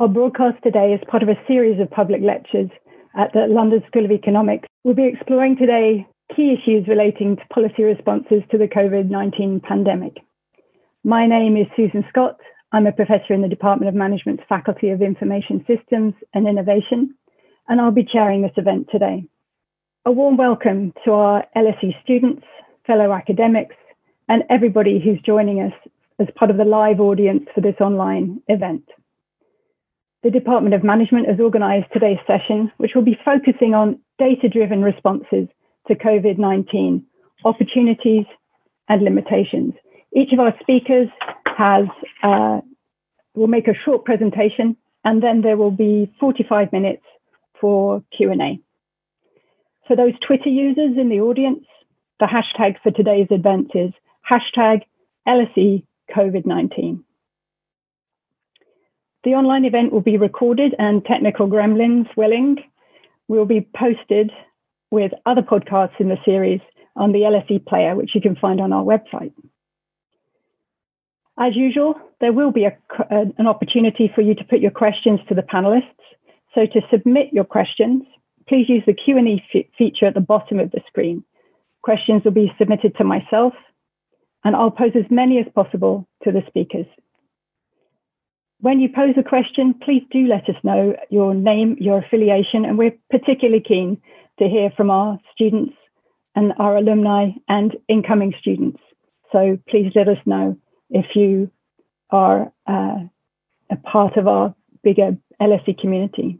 Our broadcast today is part of a series of public lectures at the London School of Economics. We'll be exploring today key issues relating to policy responses to the COVID 19 pandemic. My name is Susan Scott. I'm a professor in the Department of Management's Faculty of Information Systems and Innovation, and I'll be chairing this event today. A warm welcome to our LSE students, fellow academics, and everybody who's joining us as part of the live audience for this online event. The Department of Management has organised today's session, which will be focusing on data-driven responses to COVID-19, opportunities and limitations. Each of our speakers has uh, will make a short presentation, and then there will be 45 minutes for Q&A. For those Twitter users in the audience, the hashtag for today's event is hashtag LSE COVID-19. The online event will be recorded and technical gremlins willing will be posted with other podcasts in the series on the LSE player, which you can find on our website. As usual, there will be a, uh, an opportunity for you to put your questions to the panelists. So to submit your questions, please use the Q&A feature at the bottom of the screen. Questions will be submitted to myself, and I'll pose as many as possible to the speakers. When you pose a question, please do let us know your name, your affiliation, and we're particularly keen to hear from our students and our alumni and incoming students. So please let us know if you are uh, a part of our bigger LSE community.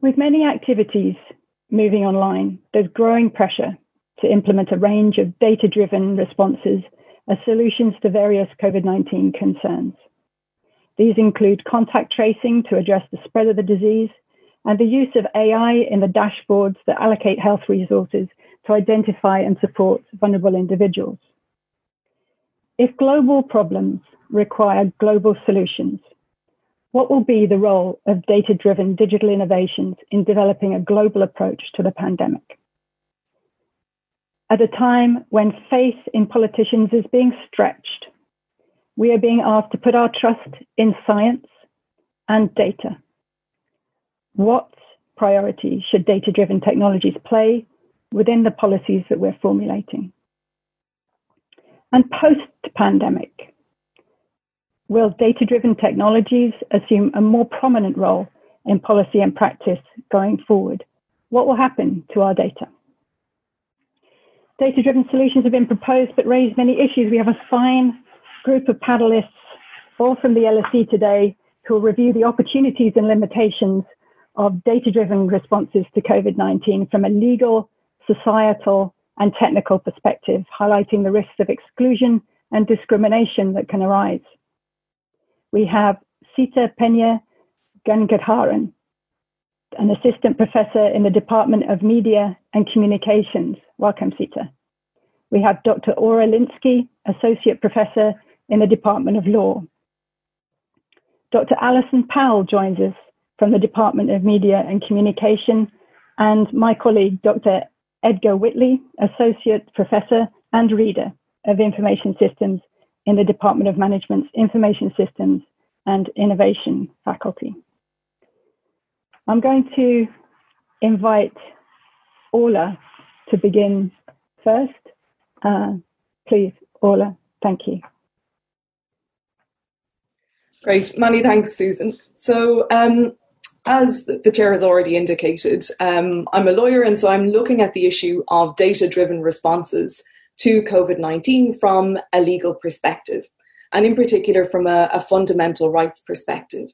With many activities moving online, there's growing pressure to implement a range of data-driven responses as solutions to various COVID-19 concerns. These include contact tracing to address the spread of the disease and the use of AI in the dashboards that allocate health resources to identify and support vulnerable individuals. If global problems require global solutions, what will be the role of data-driven digital innovations in developing a global approach to the pandemic? At a time when faith in politicians is being stretched, we are being asked to put our trust in science and data. What priority should data driven technologies play within the policies that we're formulating? And post pandemic, will data driven technologies assume a more prominent role in policy and practice going forward? What will happen to our data? Data driven solutions have been proposed but raise many issues. We have a fine group of panelists, all from the LSE today, who will review the opportunities and limitations of data driven responses to COVID 19 from a legal, societal, and technical perspective, highlighting the risks of exclusion and discrimination that can arise. We have Seeta Pena Gangadharan, an assistant professor in the Department of Media and Communications. Welcome, Seeta. We have Dr. Orla Lynskey, associate professor in the Department of Law. Dr. Alison Powell joins us from the Department of Media and Communication, and my colleague, Dr. Edgar Whitley, associate professor and reader of information systems in the Department of Management's Information Systems and Innovation faculty. I'm going to invite Orla to begin first. Uh, please, Orla, thank you. Great, many thanks, Susan. So, um, as the chair has already indicated, um, I'm a lawyer, and so I'm looking at the issue of data driven responses to COVID 19 from a legal perspective, and in particular from a, a fundamental rights perspective.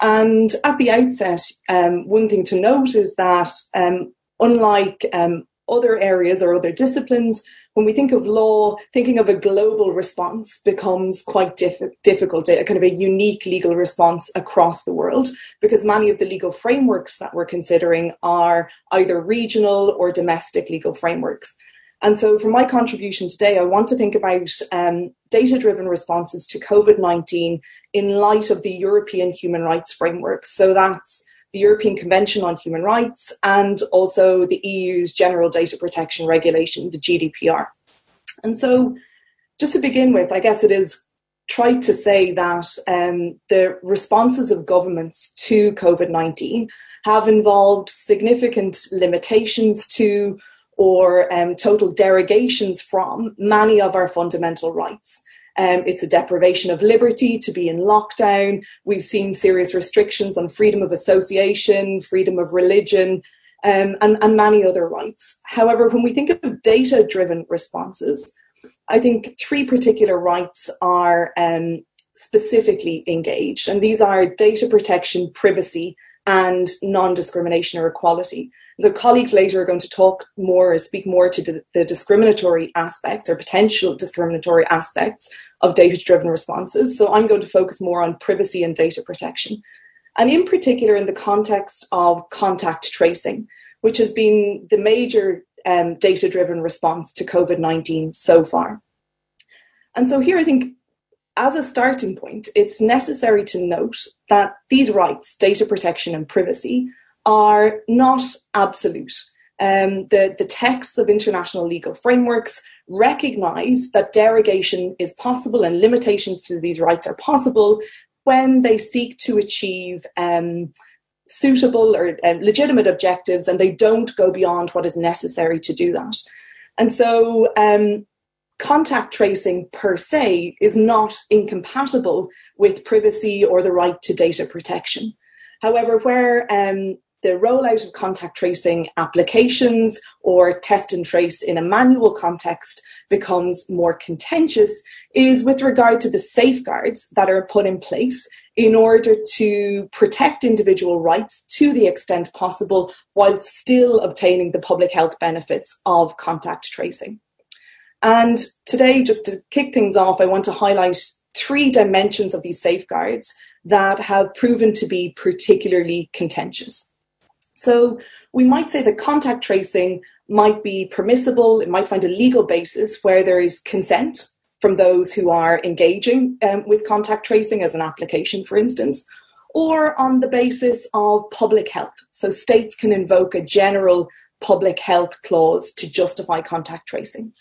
And at the outset, um, one thing to note is that um, unlike um, other areas or other disciplines, when we think of law, thinking of a global response becomes quite diff- difficult, a kind of a unique legal response across the world, because many of the legal frameworks that we're considering are either regional or domestic legal frameworks. And so, for my contribution today, I want to think about um, data driven responses to COVID 19 in light of the European human rights framework. So, that's the European Convention on Human Rights and also the EU's General Data Protection Regulation, the GDPR. And so, just to begin with, I guess it is tried to say that um, the responses of governments to COVID 19 have involved significant limitations to or um, total derogations from many of our fundamental rights. Um, it's a deprivation of liberty to be in lockdown. We've seen serious restrictions on freedom of association, freedom of religion, um, and, and many other rights. However, when we think of data driven responses, I think three particular rights are um, specifically engaged, and these are data protection, privacy, and non discrimination or equality. So, colleagues later are going to talk more, speak more to the discriminatory aspects or potential discriminatory aspects of data driven responses. So, I'm going to focus more on privacy and data protection. And in particular, in the context of contact tracing, which has been the major um, data driven response to COVID 19 so far. And so, here I think as a starting point, it's necessary to note that these rights, data protection and privacy, are not absolute. Um, the, the texts of international legal frameworks recognize that derogation is possible and limitations to these rights are possible when they seek to achieve um, suitable or um, legitimate objectives and they don't go beyond what is necessary to do that. And so, um, contact tracing per se is not incompatible with privacy or the right to data protection. However, where um, the rollout of contact tracing applications or test and trace in a manual context becomes more contentious is with regard to the safeguards that are put in place in order to protect individual rights to the extent possible while still obtaining the public health benefits of contact tracing. And today, just to kick things off, I want to highlight three dimensions of these safeguards that have proven to be particularly contentious. So we might say that contact tracing might be permissible, it might find a legal basis where there is consent from those who are engaging um, with contact tracing as an application, for instance, or on the basis of public health. So states can invoke a general public health clause to justify contact tracing.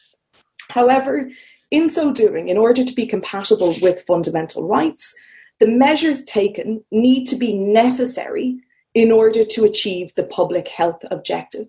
However, in so doing, in order to be compatible with fundamental rights, the measures taken need to be necessary in order to achieve the public health objective.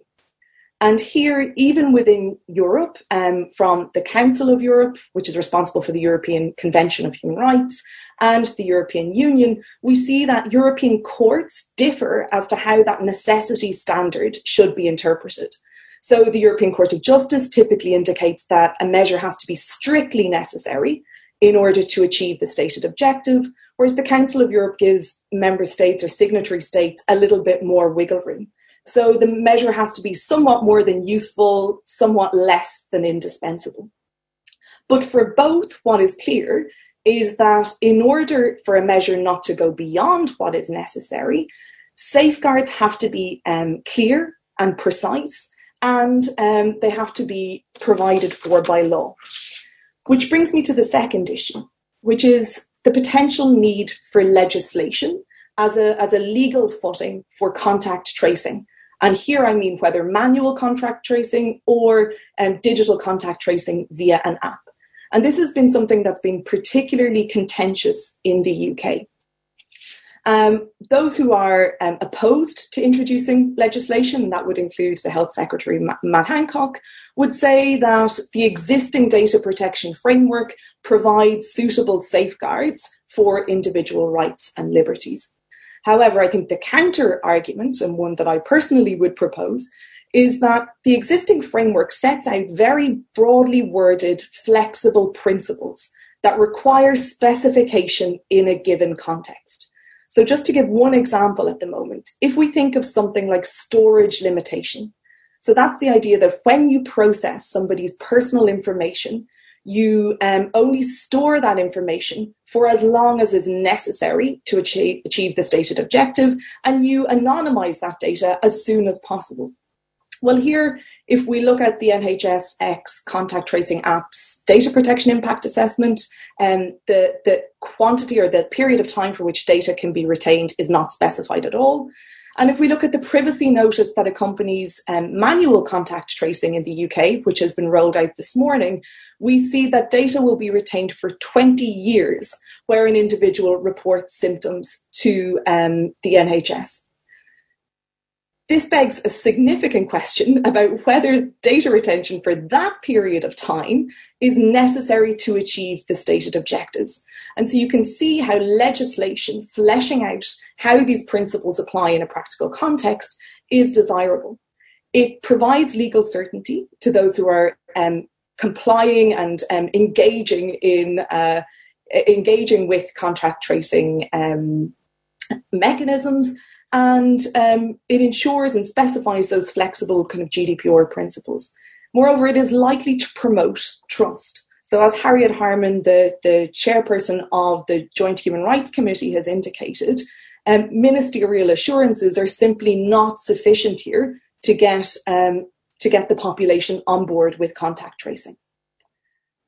And here, even within Europe, um, from the Council of Europe, which is responsible for the European Convention of Human Rights, and the European Union, we see that European courts differ as to how that necessity standard should be interpreted. So, the European Court of Justice typically indicates that a measure has to be strictly necessary in order to achieve the stated objective, whereas the Council of Europe gives member states or signatory states a little bit more wiggle room. So the measure has to be somewhat more than useful, somewhat less than indispensable. But for both, what is clear is that in order for a measure not to go beyond what is necessary, safeguards have to be um, clear and precise, and um, they have to be provided for by law. Which brings me to the second issue, which is the potential need for legislation as a, as a legal footing for contact tracing. And here I mean whether manual contact tracing or um, digital contact tracing via an app. And this has been something that's been particularly contentious in the UK. Um, those who are um, opposed to introducing legislation, that would include the Health Secretary Matt Hancock, would say that the existing data protection framework provides suitable safeguards for individual rights and liberties. However, I think the counter argument, and one that I personally would propose, is that the existing framework sets out very broadly worded, flexible principles that require specification in a given context. So, just to give one example at the moment, if we think of something like storage limitation, so that's the idea that when you process somebody's personal information, you um, only store that information for as long as is necessary to achieve, achieve the stated objective, and you anonymize that data as soon as possible. Well, here, if we look at the NHSX contact tracing app's data protection impact assessment, um, the, the quantity or the period of time for which data can be retained is not specified at all. And if we look at the privacy notice that accompanies um, manual contact tracing in the UK, which has been rolled out this morning, we see that data will be retained for 20 years where an individual reports symptoms to um, the NHS. This begs a significant question about whether data retention for that period of time is necessary to achieve the stated objectives. And so you can see how legislation fleshing out how these principles apply in a practical context is desirable. It provides legal certainty to those who are um, complying and um, engaging in uh, engaging with contract tracing um, mechanisms and um, it ensures and specifies those flexible kind of GDPR principles. Moreover, it is likely to promote trust. So, as Harriet Harman, the, the chairperson of the Joint Human Rights Committee, has indicated, um, ministerial assurances are simply not sufficient here to get um, to get the population on board with contact tracing.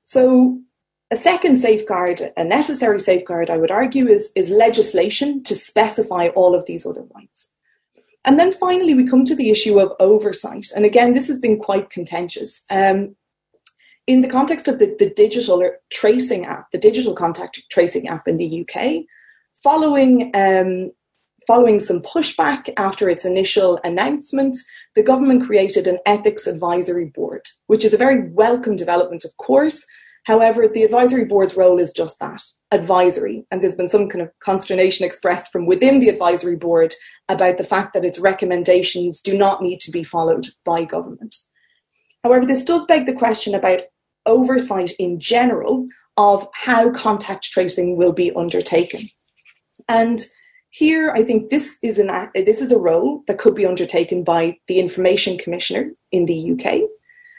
So, a second safeguard, a necessary safeguard, I would argue, is, is legislation to specify all of these other rights. And then finally, we come to the issue of oversight. And again, this has been quite contentious. Um, in the context of the, the digital tracing app, the digital contact tracing app in the UK, following um, following some pushback after its initial announcement, the government created an ethics advisory board, which is a very welcome development, of course, However, the advisory board's role is just that advisory. And there's been some kind of consternation expressed from within the advisory board about the fact that its recommendations do not need to be followed by government. However, this does beg the question about oversight in general of how contact tracing will be undertaken. And here, I think this is an this is a role that could be undertaken by the Information Commissioner in the UK.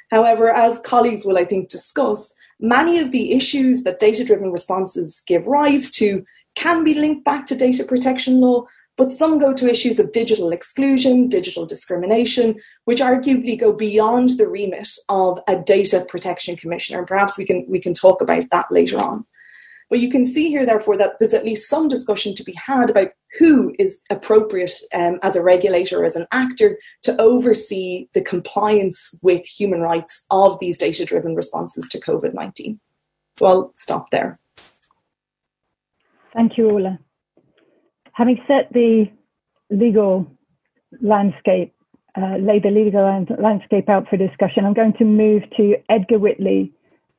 However, as colleagues will, I think, discuss, many of the issues that data driven responses give rise to can be linked back to data protection law, but some go to issues of digital exclusion, digital discrimination, which arguably go beyond the remit of a data protection commissioner. And perhaps we can, we can talk about that later on. But you can see here, therefore, that there's at least some discussion to be had about who is appropriate um, as a regulator, as an actor, to oversee the compliance with human rights of these data driven responses to COVID 19. So I'll stop there. Thank you, Orla. Having set the legal landscape, uh, laid the legal landscape out for discussion, I'm going to move to Edgar Whitley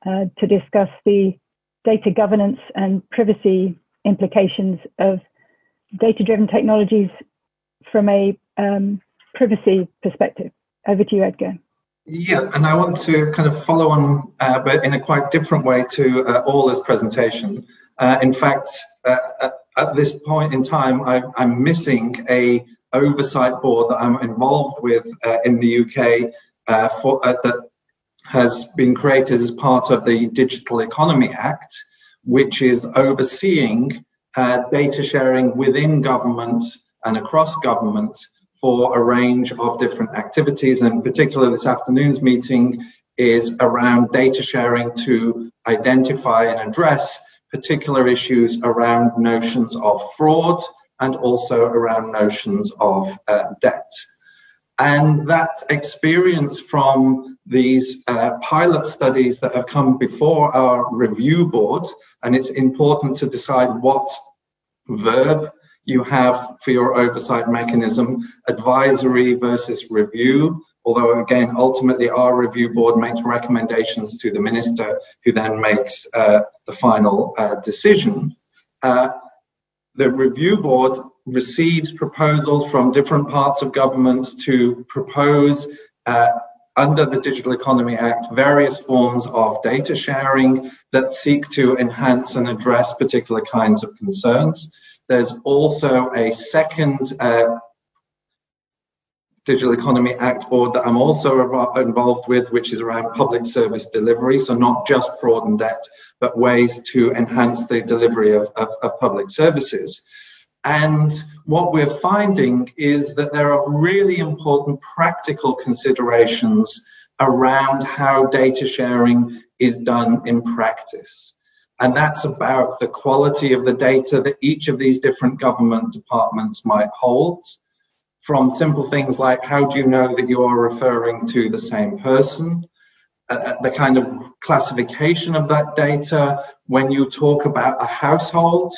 uh, to discuss the data governance and privacy implications of data driven technologies from a um, privacy perspective. Over to you, Edgar. Yeah, and I want to kind of follow on, uh, but in a quite different way to uh, this presentation. Uh, in fact, uh, at, at, this point in time, I, am missing a oversight board that I'm involved with uh, in the UK uh, for that has been created as part of the Digital Economy Act, which is overseeing uh, data sharing within government and across government for a range of different activities. And in particular, this afternoon's meeting is around data sharing to identify and address particular issues around notions of fraud and also around notions of uh, debt. And that experience from these uh, pilot studies that have come before our review board, and it's important to decide what verb you have for your oversight mechanism, advisory versus review. Although, again, ultimately, our review board makes recommendations to the minister, who then makes uh, the final uh, decision. Uh, the review board receives proposals from different parts of government to propose uh, under the Digital Economy Act various forms of data sharing that seek to enhance and address particular kinds of concerns. There's also a second uh, Digital Economy Act board that I'm also involved with, which is around public service delivery. So not just fraud and debt, but ways to enhance the delivery of, of, of public services. And what we're finding is that there are really important practical considerations around how data sharing is done in practice. And that's about the quality of the data that each of these different government departments might hold, from simple things like how do you know that you are referring to the same person? Uh, uh, the kind of classification of that data. When you talk about a household,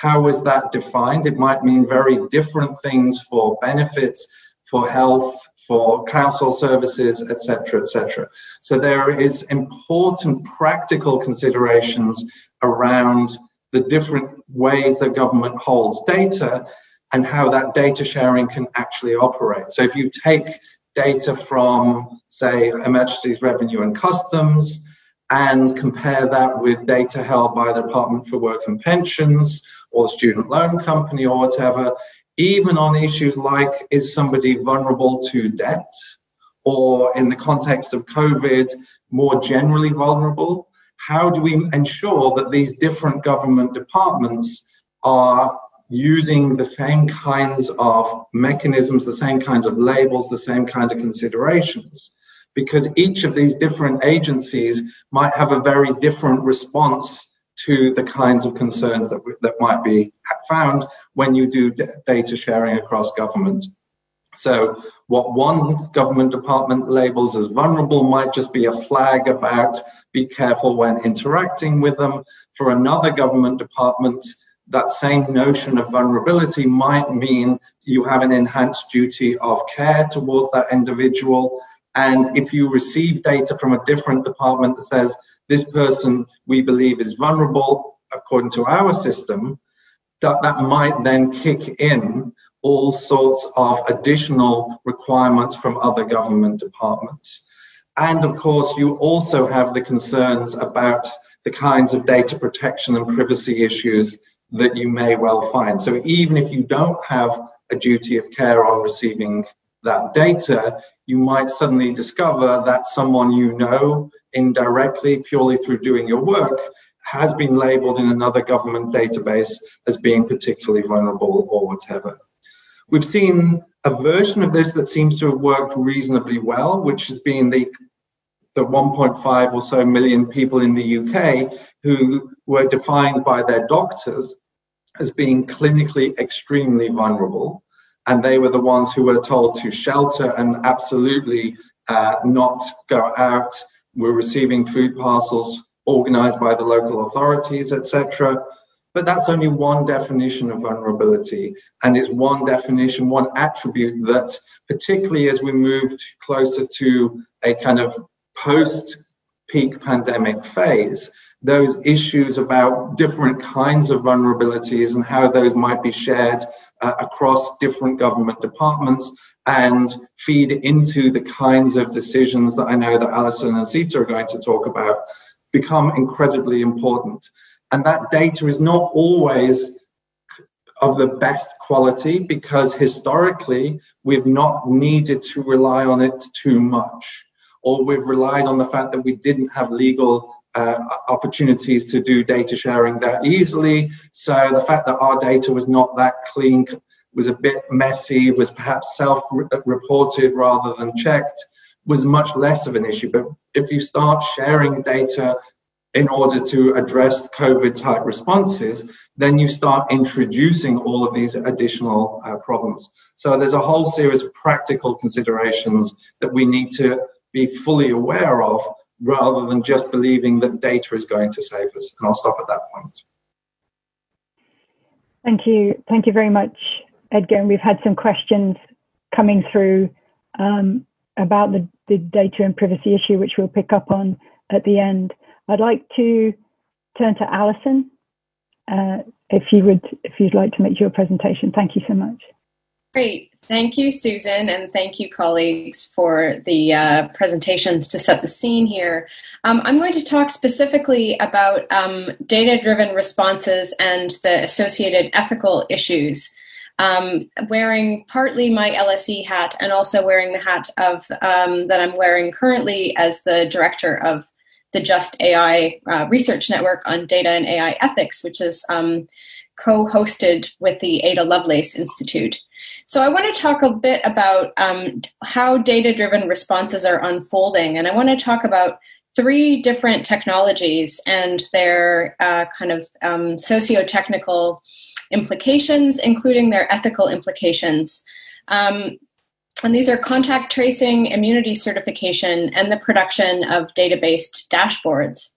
how is that defined? It might mean very different things for benefits, for health, for council services, etc., etc. So there is important practical considerations around the different ways that government holds data and how that data sharing can actually operate. So if you take data from, say, Her Majesty's Revenue and Customs and compare that with data held by the Department for Work and Pensions or the Student Loan Company or whatever, even on issues like is somebody vulnerable to debt or in the context of COVID, more generally vulnerable, how do we ensure that these different government departments are using the same kinds of mechanisms, the same kinds of labels, the same kind of considerations? Because each of these different agencies might have a very different response to the kinds of concerns that, that might be found when you do data sharing across government. So what one government department labels as vulnerable might just be a flag about be careful when interacting with them. For another government department, that same notion of vulnerability might mean you have an enhanced duty of care towards that individual. And if you receive data from a different department that says this person we believe is vulnerable according to our system, that, that might then kick in all sorts of additional requirements from other government departments. And of course, you also have the concerns about the kinds of data protection and privacy issues that you may well find. So even if you don't have a duty of care on receiving that data, you might suddenly discover that someone you know indirectly, purely through doing your work, has been labeled in another government database as being particularly vulnerable or whatever. We've seen a version of this that seems to have worked reasonably well, which has been the the 1.5 or so million people in the UK who were defined by their doctors as being clinically extremely vulnerable. And they were the ones who were told to shelter and absolutely uh, not go out. We're receiving food parcels organized by the local authorities, etc. But that's only one definition of vulnerability. And it's one definition, one attribute that, particularly as we move closer to a kind of post peak pandemic phase, those issues about different kinds of vulnerabilities and how those might be shared uh, across different government departments and feed into the kinds of decisions that I know that Alison and Seeta are going to talk about become incredibly important. And that data is not always of the best quality because historically we've not needed to rely on it too much or we've relied on the fact that we didn't have legal uh, opportunities to do data sharing that easily. So the fact that our data was not that clean, was a bit messy, was perhaps self-reported rather than checked, was much less of an issue. But if you start sharing data in order to address COVID type responses, then you start introducing all of these additional uh, problems. So there's a whole series of practical considerations that we need to be fully aware of rather than just believing that data is going to save us. And I'll stop at that point. Thank you. Thank you very much, Edgar. And we've had some questions coming through um, about the, the data and privacy issue, which we'll pick up on at the end. I'd like to turn to Alison, uh, if you would, if you'd like to make your presentation. Thank you so much. Great. Thank you, Susan, and thank you, colleagues, for the uh, presentations to set the scene here. Um, I'm going to talk specifically about um, data driven responses and the associated ethical issues. Um, wearing partly my LSE hat and also wearing the hat of um, that I'm wearing currently as the director of the Just AI uh, Research Network on Data and AI Ethics, which is um, co-hosted with the Ada Lovelace Institute. So I want to talk a bit about um, how data-driven responses are unfolding, and I want to talk about three different technologies and their uh, kind of um, socio-technical implications, including their ethical implications. Um, and these are contact tracing, immunity certification, and the production of data based dashboards.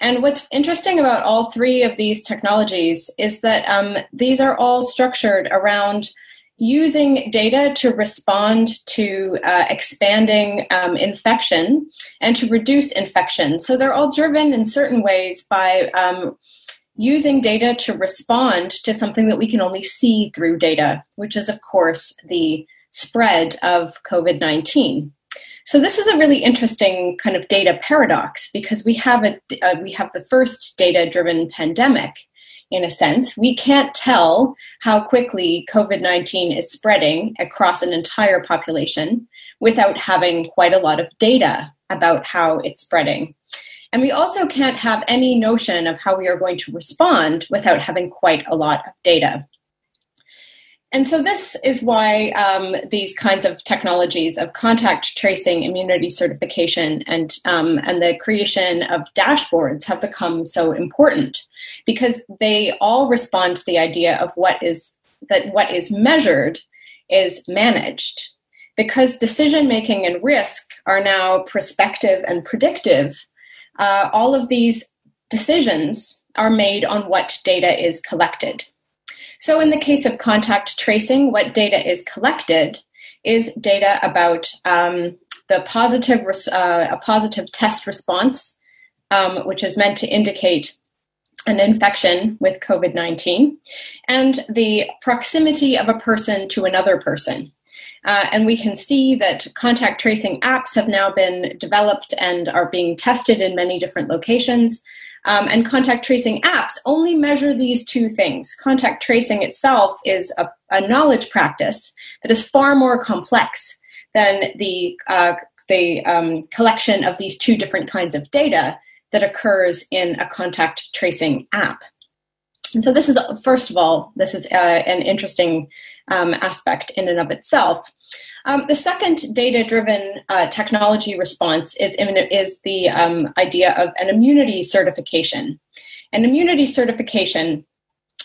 And what's interesting about all three of these technologies is that um, these are all structured around using data to respond to uh, expanding um, infection and to reduce infection. So they're all driven in certain ways by um, using data to respond to something that we can only see through data, which is, of course, the spread of COVID 19. So this is a really interesting kind of data paradox because we have a uh, we have the first data driven pandemic in a sense. We can't tell how quickly COVID 19 is spreading across an entire population without having quite a lot of data about how it's spreading. And we also can't have any notion of how we are going to respond without having quite a lot of data. And so this is why um, these kinds of technologies of contact tracing, immunity certification, and um, and the creation of dashboards have become so important because they all respond to the idea of what is that what is measured is managed. Because decision making and risk are now prospective and predictive, uh, all of these decisions are made on what data is collected. So, in the case of contact tracing, what data is collected is data about um, the positive uh, a positive test response, um, which is meant to indicate an infection with COVID 19, and the proximity of a person to another person. Uh, and we can see that contact tracing apps have now been developed and are being tested in many different locations. Um, and contact tracing apps only measure these two things. Contact tracing itself is a, a knowledge practice that is far more complex than the, uh, the um, collection of these two different kinds of data that occurs in a contact tracing app. And so, this is, first of all, this is uh, an interesting um, aspect in and of itself. Um, the second data-driven uh, technology response is, is the um, idea of an immunity certification. An immunity certification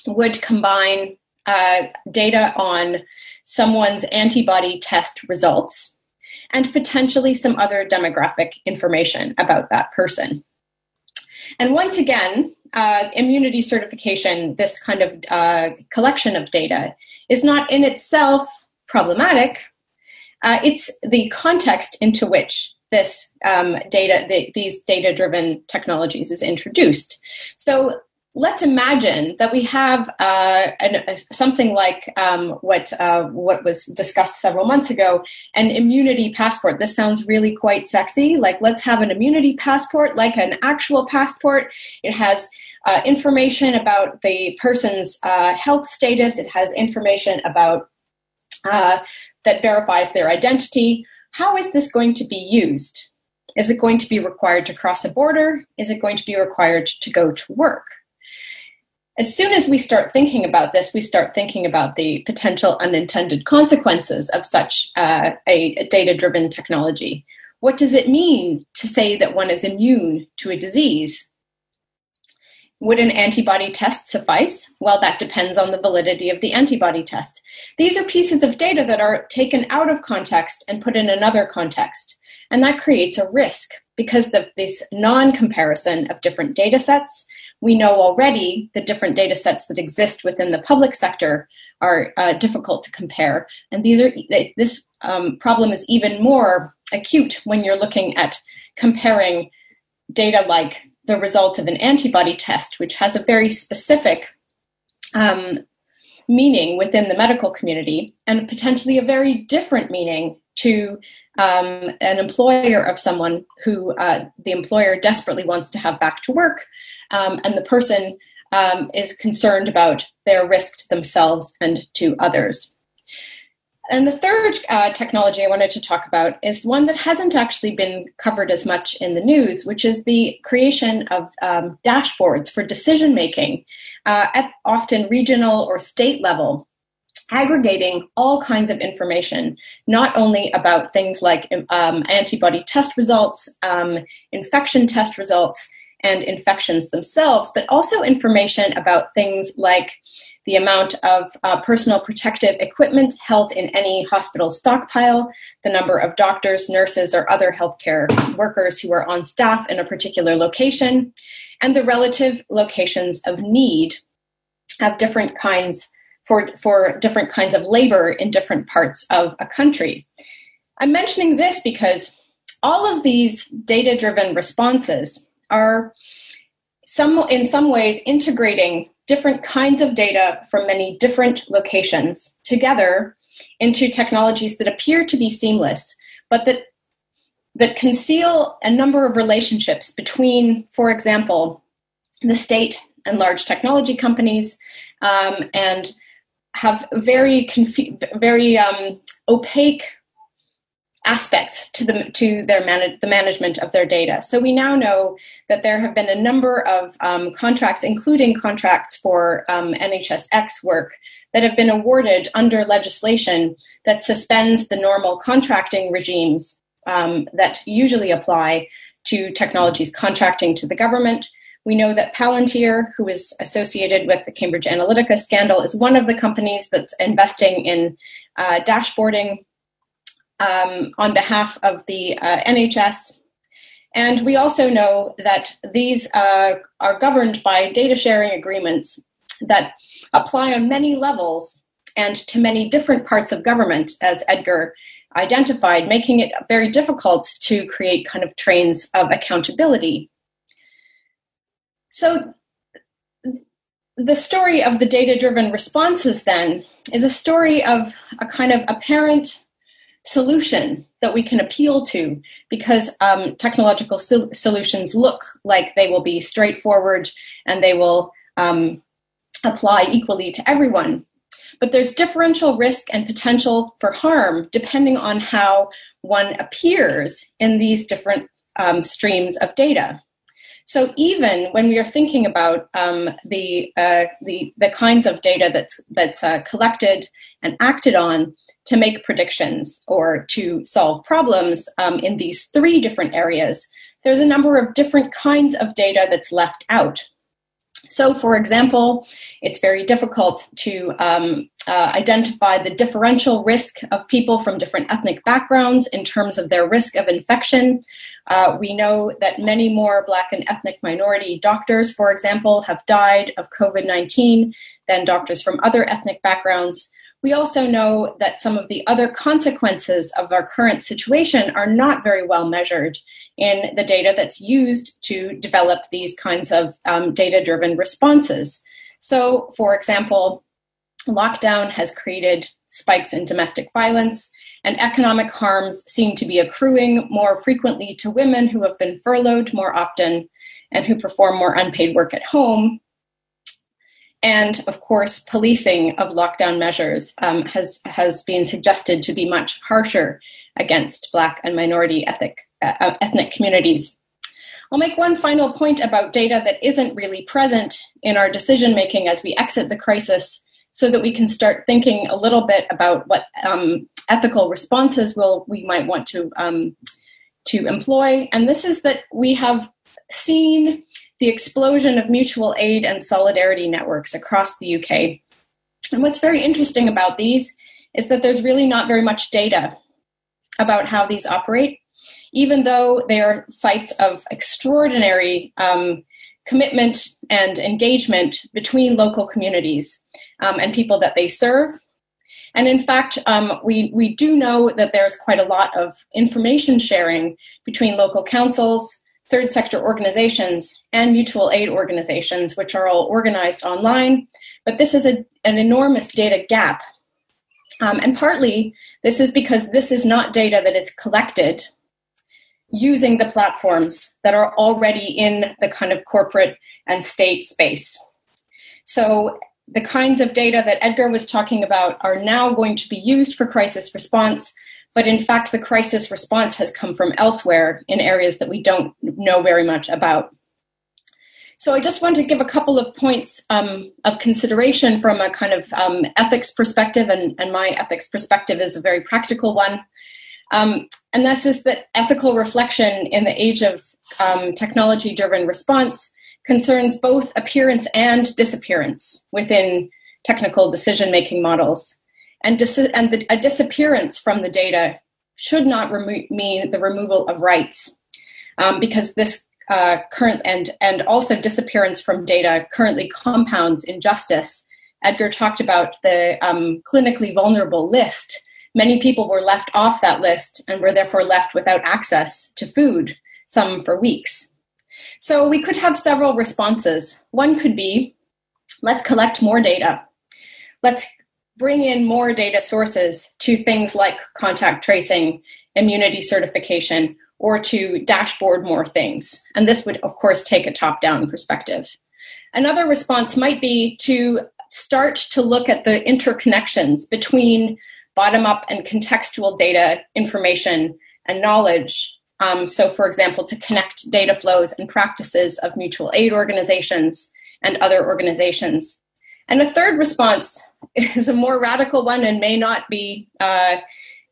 would combine uh, data on someone's antibody test results and potentially some other demographic information about that person. And once again, uh, immunity certification, this kind of uh, collection of data, is not in itself problematic. Uh, it's the context into which this um, data, the, these data-driven technologies is introduced. So let's imagine that we have uh, an, something like um, what uh, what was discussed several months ago, an immunity passport. This sounds really quite sexy. Like let's have an immunity passport, like an actual passport. It has uh, information about the person's uh, health status. It has information about uh, that verifies their identity. How is this going to be used? Is it going to be required to cross a border? Is it going to be required to go to work? As soon as we start thinking about this, we start thinking about the potential unintended consequences of such uh, a, a data driven technology. What does it mean to say that one is immune to a disease? Would an antibody test suffice? Well, that depends on the validity of the antibody test. These are pieces of data that are taken out of context and put in another context. And that creates a risk because of this non comparison of different data sets we know already the different data sets that exist within the public sector are uh, difficult to compare. And these are this um, problem is even more acute when you're looking at comparing data like the result of an antibody test, which has a very specific um, meaning within the medical community and potentially a very different meaning to um, an employer of someone who uh, the employer desperately wants to have back to work, um, and the person um, is concerned about their risk to themselves and to others. And the third uh, technology I wanted to talk about is one that hasn't actually been covered as much in the news, which is the creation of um, dashboards for decision making uh, at often regional or state level aggregating all kinds of information, not only about things like um, antibody test results, um, infection test results, and infections themselves, but also information about things like the amount of uh, personal protective equipment held in any hospital stockpile, the number of doctors, nurses, or other healthcare workers who are on staff in a particular location, and the relative locations of need of different kinds for, for different kinds of labor in different parts of a country. I'm mentioning this because all of these data driven responses are some in some ways integrating different kinds of data from many different locations together into technologies that appear to be seamless but that that conceal a number of relationships between for example the state and large technology companies um, and have very confu- very um, opaque aspects to the to their manage the management of their data. So we now know that there have been a number of um, contracts, including contracts for um, NHSX work, that have been awarded under legislation that suspends the normal contracting regimes um, that usually apply to technologies contracting to the government. We know that Palantir, who is associated with the Cambridge Analytica scandal, is one of the companies that's investing in uh, dashboarding um, on behalf of the uh, NHS. And we also know that these uh, are governed by data sharing agreements that apply on many levels and to many different parts of government, as Edgar identified, making it very difficult to create kind of trains of accountability. So, the story of the data driven responses then is a story of a kind of apparent solution that we can appeal to because um, technological sol- solutions look like they will be straightforward and they will um, apply equally to everyone. But there's differential risk and potential for harm depending on how one appears in these different um, streams of data. So even when we are thinking about um, the, uh, the, the kinds of data that's that's uh, collected and acted on to make predictions or to solve problems um, in these three different areas, there's a number of different kinds of data that's left out. So, for example, it's very difficult to um, uh, identify the differential risk of people from different ethnic backgrounds in terms of their risk of infection. Uh, we know that many more Black and ethnic minority doctors, for example, have died of COVID 19 than doctors from other ethnic backgrounds. We also know that some of the other consequences of our current situation are not very well measured in the data that's used to develop these kinds of um, data driven responses. So, for example, lockdown has created spikes in domestic violence, and economic harms seem to be accruing more frequently to women who have been furloughed more often and who perform more unpaid work at home and of course, policing of lockdown measures um, has has been suggested to be much harsher against Black and minority ethnic uh, ethnic communities. I'll make one final point about data that isn't really present in our decision making as we exit the crisis, so that we can start thinking a little bit about what um, ethical responses will we might want to um, to employ. And this is that we have seen the explosion of mutual aid and solidarity networks across the UK. And what's very interesting about these is that there's really not very much data about how these operate, even though they are sites of extraordinary um, commitment and engagement between local communities um, and people that they serve. And in fact, um, we, we do know that there's quite a lot of information sharing between local councils, third sector organizations, and mutual aid organizations, which are all organized online. But this is a, an enormous data gap. Um, and partly this is because this is not data that is collected using the platforms that are already in the kind of corporate and state space. So the kinds of data that Edgar was talking about are now going to be used for crisis response, but in fact, the crisis response has come from elsewhere in areas that we don't know very much about. So I just want to give a couple of points um, of consideration from a kind of um, ethics perspective, and, and, my ethics perspective is a very practical one. Um, and this is that ethical reflection in the age of um, technology driven response concerns both appearance and disappearance within technical decision making models. And, dis- and the, a disappearance from the data should not remo- mean the removal of rights, um, because this uh, current and and also disappearance from data currently compounds injustice. Edgar talked about the um, clinically vulnerable list. Many people were left off that list and were therefore left without access to food, some for weeks. So we could have several responses. One could be let's collect more data. Let's bring in more data sources to things like contact tracing, immunity certification, or to dashboard more things. And this would, of course, take a top down perspective. Another response might be to start to look at the interconnections between bottom up and contextual data, information, and knowledge. Um, so, for example, to connect data flows and practices of mutual aid organizations and other organizations. And a third response is a more radical one and may not be uh,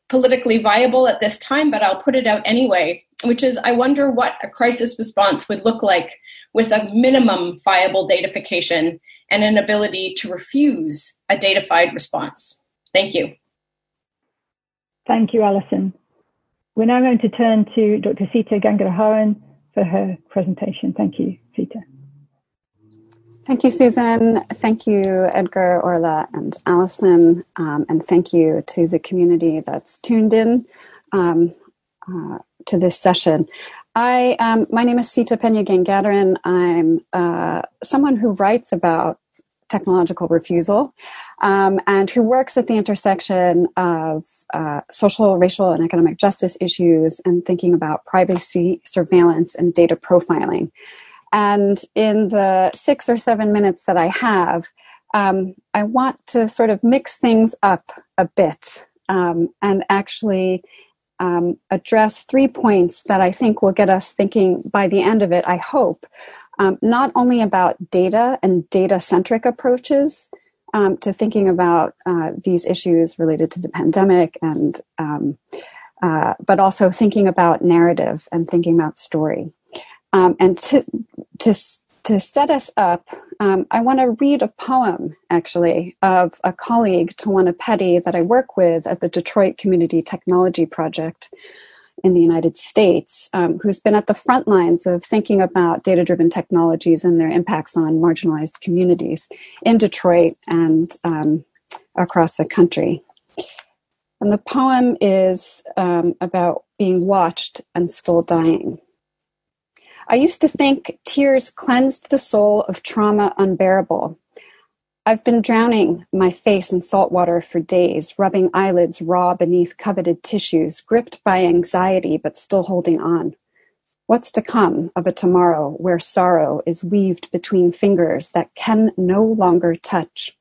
politically viable at this time, but I'll put it out anyway, which is I wonder what a crisis response would look like with a minimum viable datification and an ability to refuse a datafied response. Thank you. Thank you, Alison. We're now going to turn to Dr. Seeta Gangadharan for her presentation. Thank you, Seeta. Thank you, Susan. Thank you, Edgar, Orla, and Alison. Um, and thank you to the community that's tuned in um, uh, to this session. I, um, my name is Seeta Peña Gangadharan. I'm uh, someone who writes about technological refusal um, and who works at the intersection of uh, social, racial, and economic justice issues and thinking about privacy, surveillance, and data profiling. And in the six or seven minutes that I have, um, I want to sort of mix things up a bit um, and actually um, address three points that I think will get us thinking by the end of it, I hope, um, not only about data and data centric approaches um, to thinking about uh, these issues related to the pandemic and um, uh, but also thinking about narrative and thinking about story. Um, and to, to, to set us up, um, I want to read a poem actually of a colleague, Tawana Petty, that I work with at the Detroit Community Technology Project in the United States, um, who's been at the front lines of thinking about data driven technologies and their impacts on marginalized communities in Detroit and um, across the country. And the poem is um, about being watched and still dying. I used to think tears cleansed the soul of trauma unbearable. I've been drowning my face in salt water for days, rubbing eyelids raw beneath coveted tissues, gripped by anxiety but still holding on. What's to come of a tomorrow where sorrow is weaved between fingers that can no longer touch,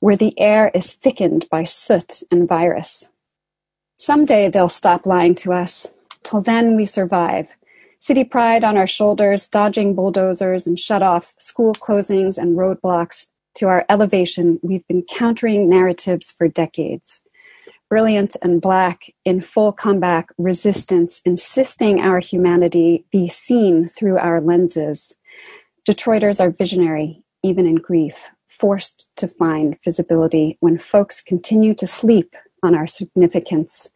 where the air is thickened by soot and virus? Someday they'll stop lying to us. Till then, we survive, City pride on our shoulders, dodging bulldozers and shutoffs, school closings and roadblocks. To our elevation, we've been countering narratives for decades. Brilliant and black, in full comeback, resistance, insisting our humanity be seen through our lenses. Detroiters are visionary, even in grief, forced to find visibility when folks continue to sleep on our significance.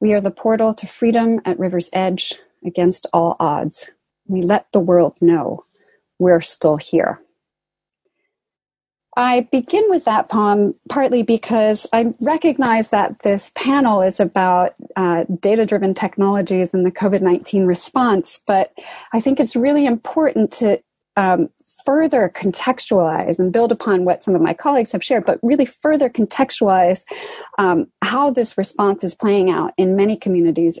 We are the portal to freedom at River's Edge, against all odds. We let the world know we're still here. I begin with that poem partly because I recognize that this panel is about uh, data driven technologies and the COVID 19 response, but I think it's really important to um, further contextualize and build upon what some of my colleagues have shared, but really further contextualize um, how this response is playing out in many communities,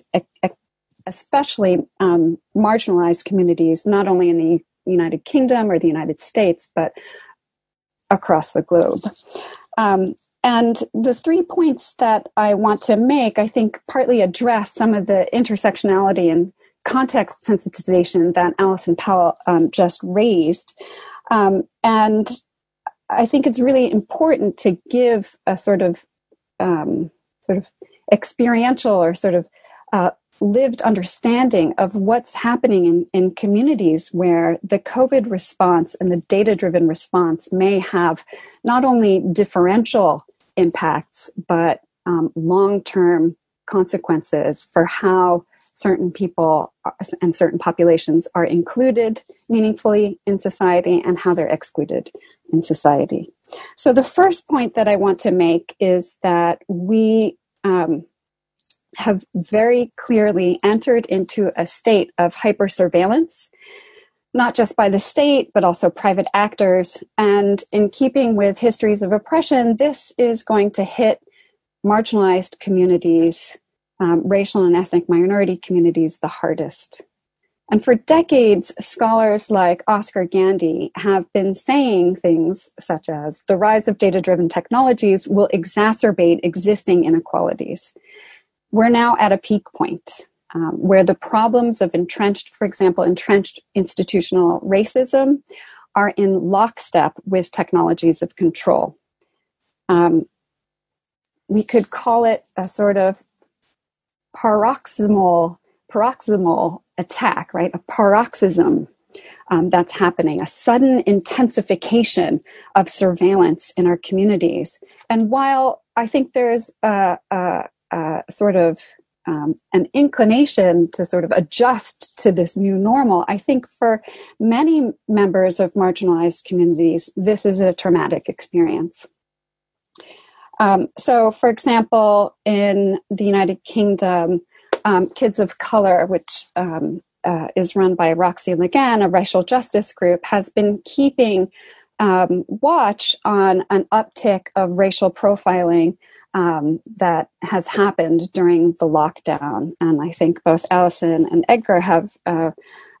especially um, marginalized communities, not only in the United Kingdom or the United States, but across the globe. Um, and the three points that I want to make, I think, partly address some of the intersectionality and context sensitization that Alison Powell um, just raised. Um, and I think it's really important to give a sort of um, sort of experiential or sort of uh, lived understanding of what's happening in, in communities where the COVID response and the data driven response may have not only differential impacts, but um, long term consequences for how certain people and certain populations are included meaningfully in society and how they're excluded in society. So, the first point that I want to make is that we um, have very clearly entered into a state of hyper surveillance, not just by the state, but also private actors. And in keeping with histories of oppression, this is going to hit marginalized communities, um, racial and ethnic minority communities, the hardest. And for decades, scholars like Oscar Gandy have been saying things such as the rise of data driven technologies will exacerbate existing inequalities. We're now at a peak point um, where the problems of entrenched, for example, entrenched institutional racism are in lockstep with technologies of control. Um, we could call it a sort of paroxysmal paroxysmal attack, right? A paroxysm um, that's happening, a sudden intensification of surveillance in our communities. And while I think there's a, a, a sort of um, an inclination to sort of adjust to this new normal, I think for many members of marginalized communities, this is a traumatic experience. Um, so, for example, in the United Kingdom, um, Kids of Color, which um, uh, is run by Roxy Legane, a racial justice group, has been keeping um, watch on an uptick of racial profiling um, that has happened during the lockdown. And I think both Alison and Edgar have uh,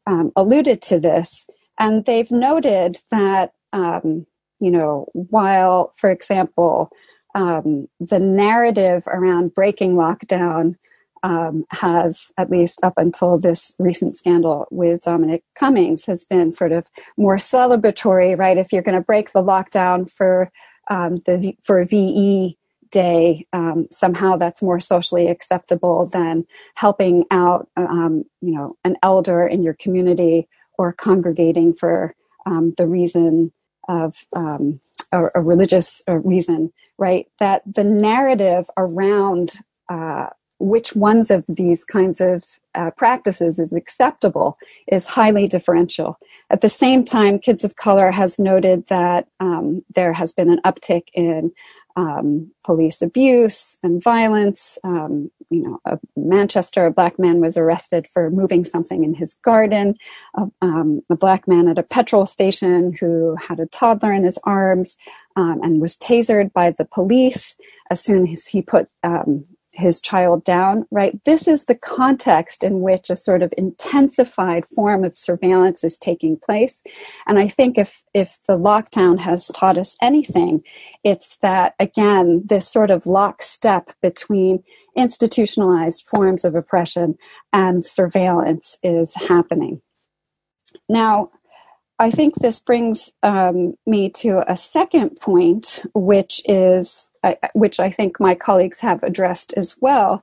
um, alluded to this. And they've noted that, um, you know, while, for example, um, the narrative around breaking lockdown um, has, at least up until this recent scandal with Dominic Cummings, has been sort of more celebratory, right? If you're going to break the lockdown for um, the for VE day, um, somehow that's more socially acceptable than helping out, um, you know, an elder in your community or congregating for um, the reason of um, a, a, religious reason, right? That the narrative around uh, which ones of these kinds of uh, practices is acceptable is highly differential. At the same time, Kids of Color has noted that um, there has been an uptick in um, police abuse and violence. Um, you know, a Manchester, a black man was arrested for moving something in his garden. Um, a black man at a petrol station who had a toddler in his arms um, and was tasered by the police as soon as he put um, his child down, right? This is the context in which a sort of intensified form of surveillance is taking place. And I think if, if the lockdown has taught us anything, it's that, again, this sort of lockstep between institutionalized forms of oppression and surveillance is happening. Now, I think this brings um, me to a second point, which is uh, which I think my colleagues have addressed as well,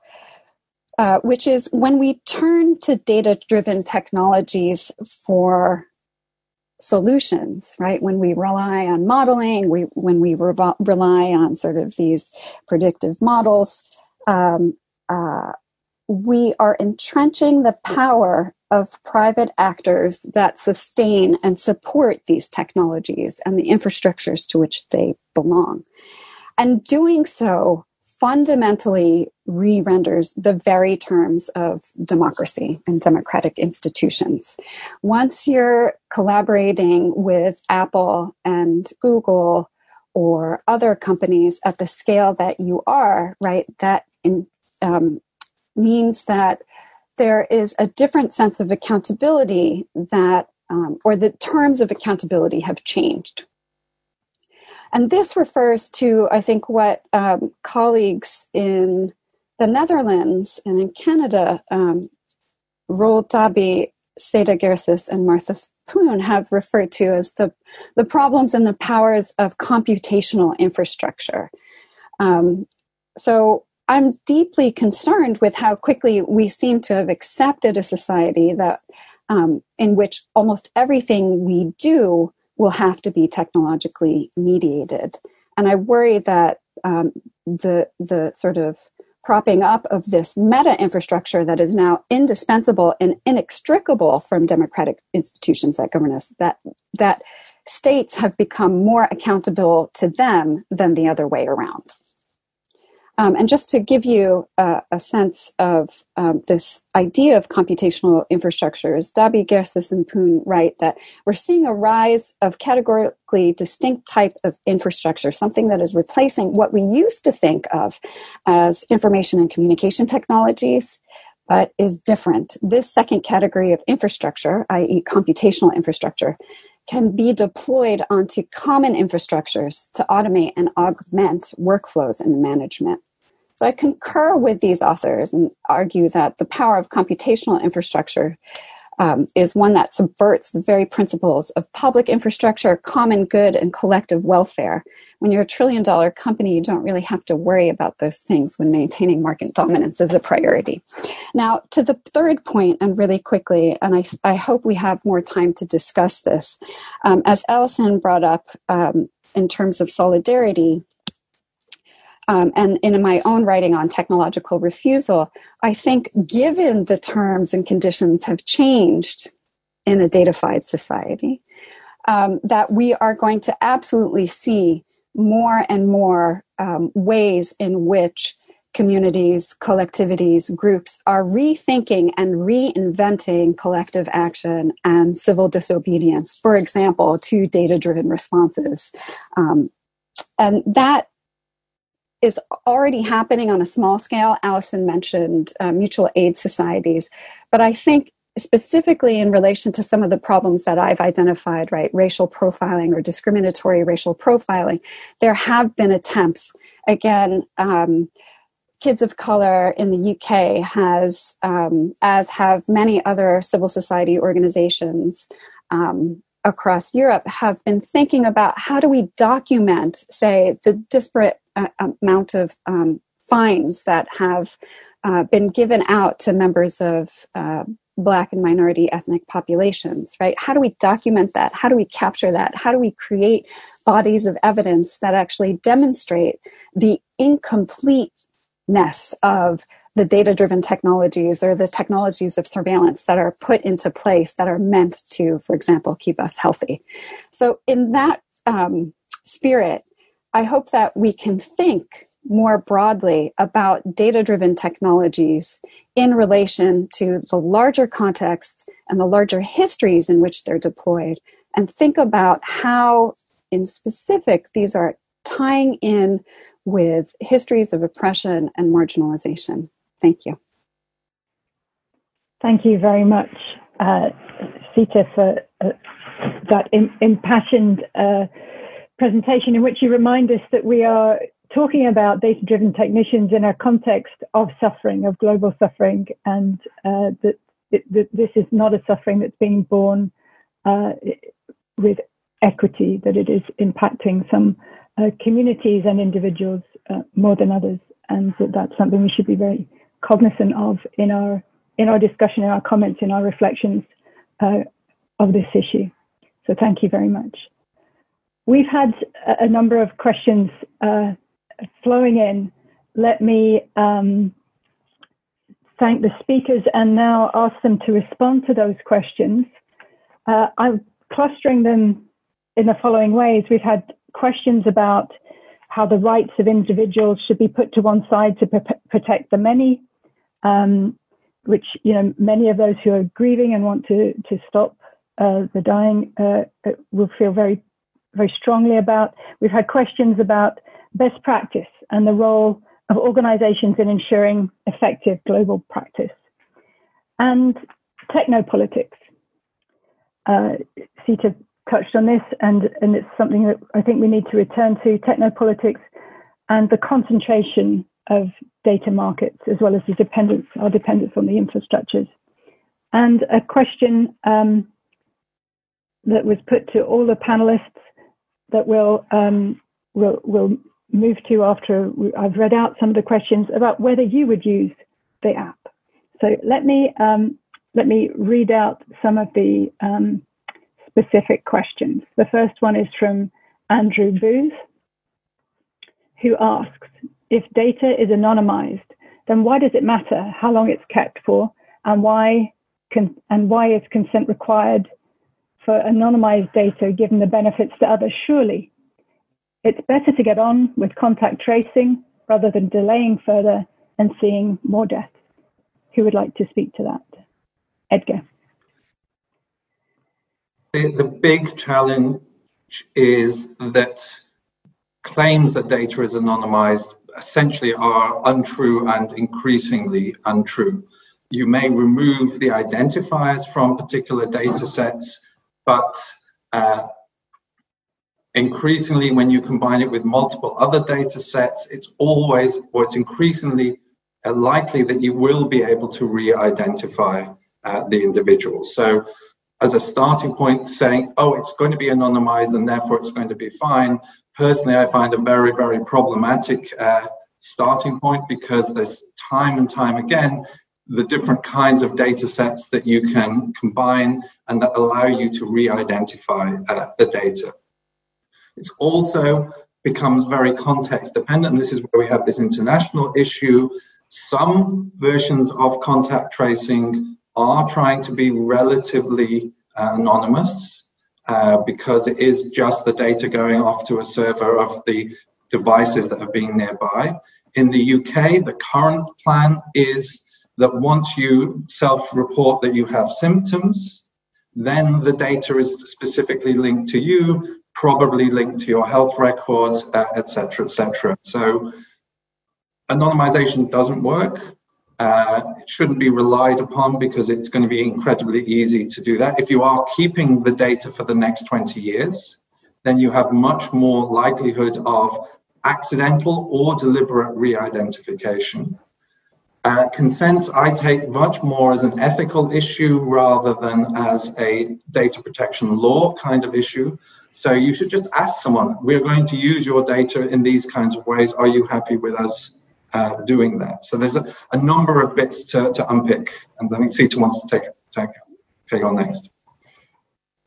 uh, which is when we turn to data-driven technologies for solutions, right? When we rely on modeling, we when we rely on sort of these predictive models, um, uh, we are entrenching the power of private actors that sustain and support these technologies and the infrastructures to which they belong. And doing so fundamentally re renders the very terms of democracy and democratic institutions. Once you're collaborating with Apple and Google or other companies at the scale that you are, right, that in, um, means that there is a different sense of accountability that, um, or the terms of accountability have changed. And this refers to, I think, what um, colleagues in the Netherlands and in Canada, um, Roel Dobbe, Seda Gürses, and Martha Poon have referred to as the, the problems and the powers of computational infrastructure. Um, so I'm deeply concerned with how quickly we seem to have accepted a society that um, in which almost everything we do will have to be technologically mediated. And I worry that um, the the sort of propping up of this meta infrastructure that is now indispensable and inextricable from democratic institutions that govern us that that states have become more accountable to them than the other way around um, and just to give you uh, a sense of um, this idea of computational infrastructures, Dobbe, Gürses, and Poon write that we're seeing a rise of categorically distinct type of infrastructure, something that is replacing what we used to think of as information and communication technologies, but is different. This second category of infrastructure, i.e., computational infrastructure, can be deployed onto common infrastructures to automate and augment workflows and management. So I concur with these authors and argue that the power of computational infrastructure um, is one that subverts the very principles of public infrastructure, common good, and collective welfare. When you're a trillion dollar company, you don't really have to worry about those things when maintaining market dominance is a priority. Now, to the third point, and really quickly, and I, I hope we have more time to discuss this. Um, as Alison brought up um, in terms of solidarity, um, and in my own writing on technological refusal, I think given the terms and conditions have changed in a datafied society, um, that we are going to absolutely see more and more um, ways in which communities, collectivities, groups are rethinking and reinventing collective action and civil disobedience, for example, to data driven responses. Um, and that is already happening on a small scale. Alison mentioned uh, mutual aid societies, but I think specifically in relation to some of the problems that I've identified, right, racial profiling or discriminatory racial profiling, there have been attempts. Again, um, Kids of Color in the UK has, um, as have many other civil society organizations, um, across Europe have been thinking about how do we document, say, the disparate uh, amount of um, fines that have uh, been given out to members of uh, Black and minority ethnic populations, right? How do we document that? How do we capture that? How do we create bodies of evidence that actually demonstrate the incompleteness of the data driven technologies or the technologies of surveillance that are put into place that are meant to, for example, keep us healthy. So, in that um, spirit, I hope that we can think more broadly about data driven technologies in relation to the larger context and the larger histories in which they're deployed, and think about how, in specific, these are tying in with histories of oppression and marginalization. Thank you. Thank you very much, uh, Seeta, for uh, that impassioned uh, presentation in which you remind us that we are talking about data driven technicians in a context of suffering, of global suffering, and uh, that, that, this is not a suffering that's being borne uh, with equity, that it is impacting some uh, communities and individuals uh, more than others, and that that's something we should be very cognizant of in our in our discussion, in our comments, in our reflections uh, of this issue. So thank you very much. We've had a, number of questions uh, flowing in. Let me um, thank the speakers and now ask them to respond to those questions. Uh, I'm clustering them in the following ways. We've had questions about how the rights of individuals should be put to one side to protect the many, um, which you know many of those who are grieving and want to to stop uh, the dying uh, will feel very very strongly about. We've had questions about best practice and the role of organizations in ensuring effective global practice and technopolitics. Uh, touched on this, and, and it's something that I think we need to return to technopolitics and the concentration of data markets, as well as the dependence, our dependence on the infrastructures. And a question um, that was put to all the panelists that will um, will will move to after I've read out some of the questions about whether you would use the app. So let me um, let me read out some of the um, specific questions. The first one is from Andrew Booth, who asks, if data is anonymized, then why does it matter how long it's kept for and why, and why is consent required for anonymized data given the benefits to others? Surely it's better to get on with contact tracing rather than delaying further and seeing more deaths. Who would like to speak to that? Edgar. The, the big challenge is that claims that data is anonymized essentially are untrue and increasingly untrue. You may remove the identifiers from particular data sets, but uh, increasingly when you combine it with multiple other data sets, it's always, or it's increasingly uh, likely that you will be able to re-identify uh, the individual. So as a starting point saying, oh, it's going to be anonymized and therefore it's going to be fine. Personally, I find a very, very problematic uh, starting point because there's time and time again the different kinds of data sets that you can combine and that allow you to re-identify uh, the data. It also becomes very context dependent. This is where we have this international issue. Some versions of contact tracing are trying to be relatively uh, anonymous uh, because it is just the data going off to a server of the devices that are being nearby. In the UK, the current plan is that once you self-report that you have symptoms, then the data is specifically linked to you, probably linked to your health records, etc., uh, etc. Et so anonymization doesn't work. Uh, it shouldn't be relied upon because it's going to be incredibly easy to do that. If you are keeping the data for the next 20 years, then you have much more likelihood of accidental or deliberate re-identification. Uh, consent, I take much more as an ethical issue rather than as a data protection law kind of issue. So you should just ask someone, we're going to use your data in these kinds of ways. Are you happy with us uh, doing that? So there's a, a, number of bits to, to unpick. And I think Seeta wants to take, take, take on next.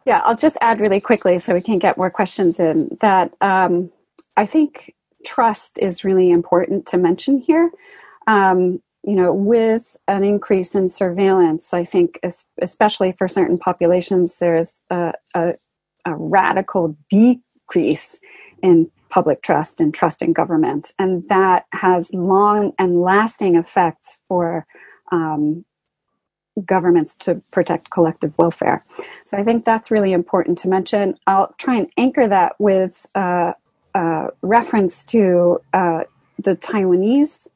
Yeah, I'll just add really quickly so we can get more questions in that um, I think trust is really important to mention here. Um, you know, with an increase in surveillance, I think, especially for certain populations, there's a, a, a radical decrease in public trust and trust in government. And that has long and lasting effects for um, governments to protect collective welfare. So I think that's really important to mention. I'll try and anchor that with uh, uh, reference to uh, the Taiwanese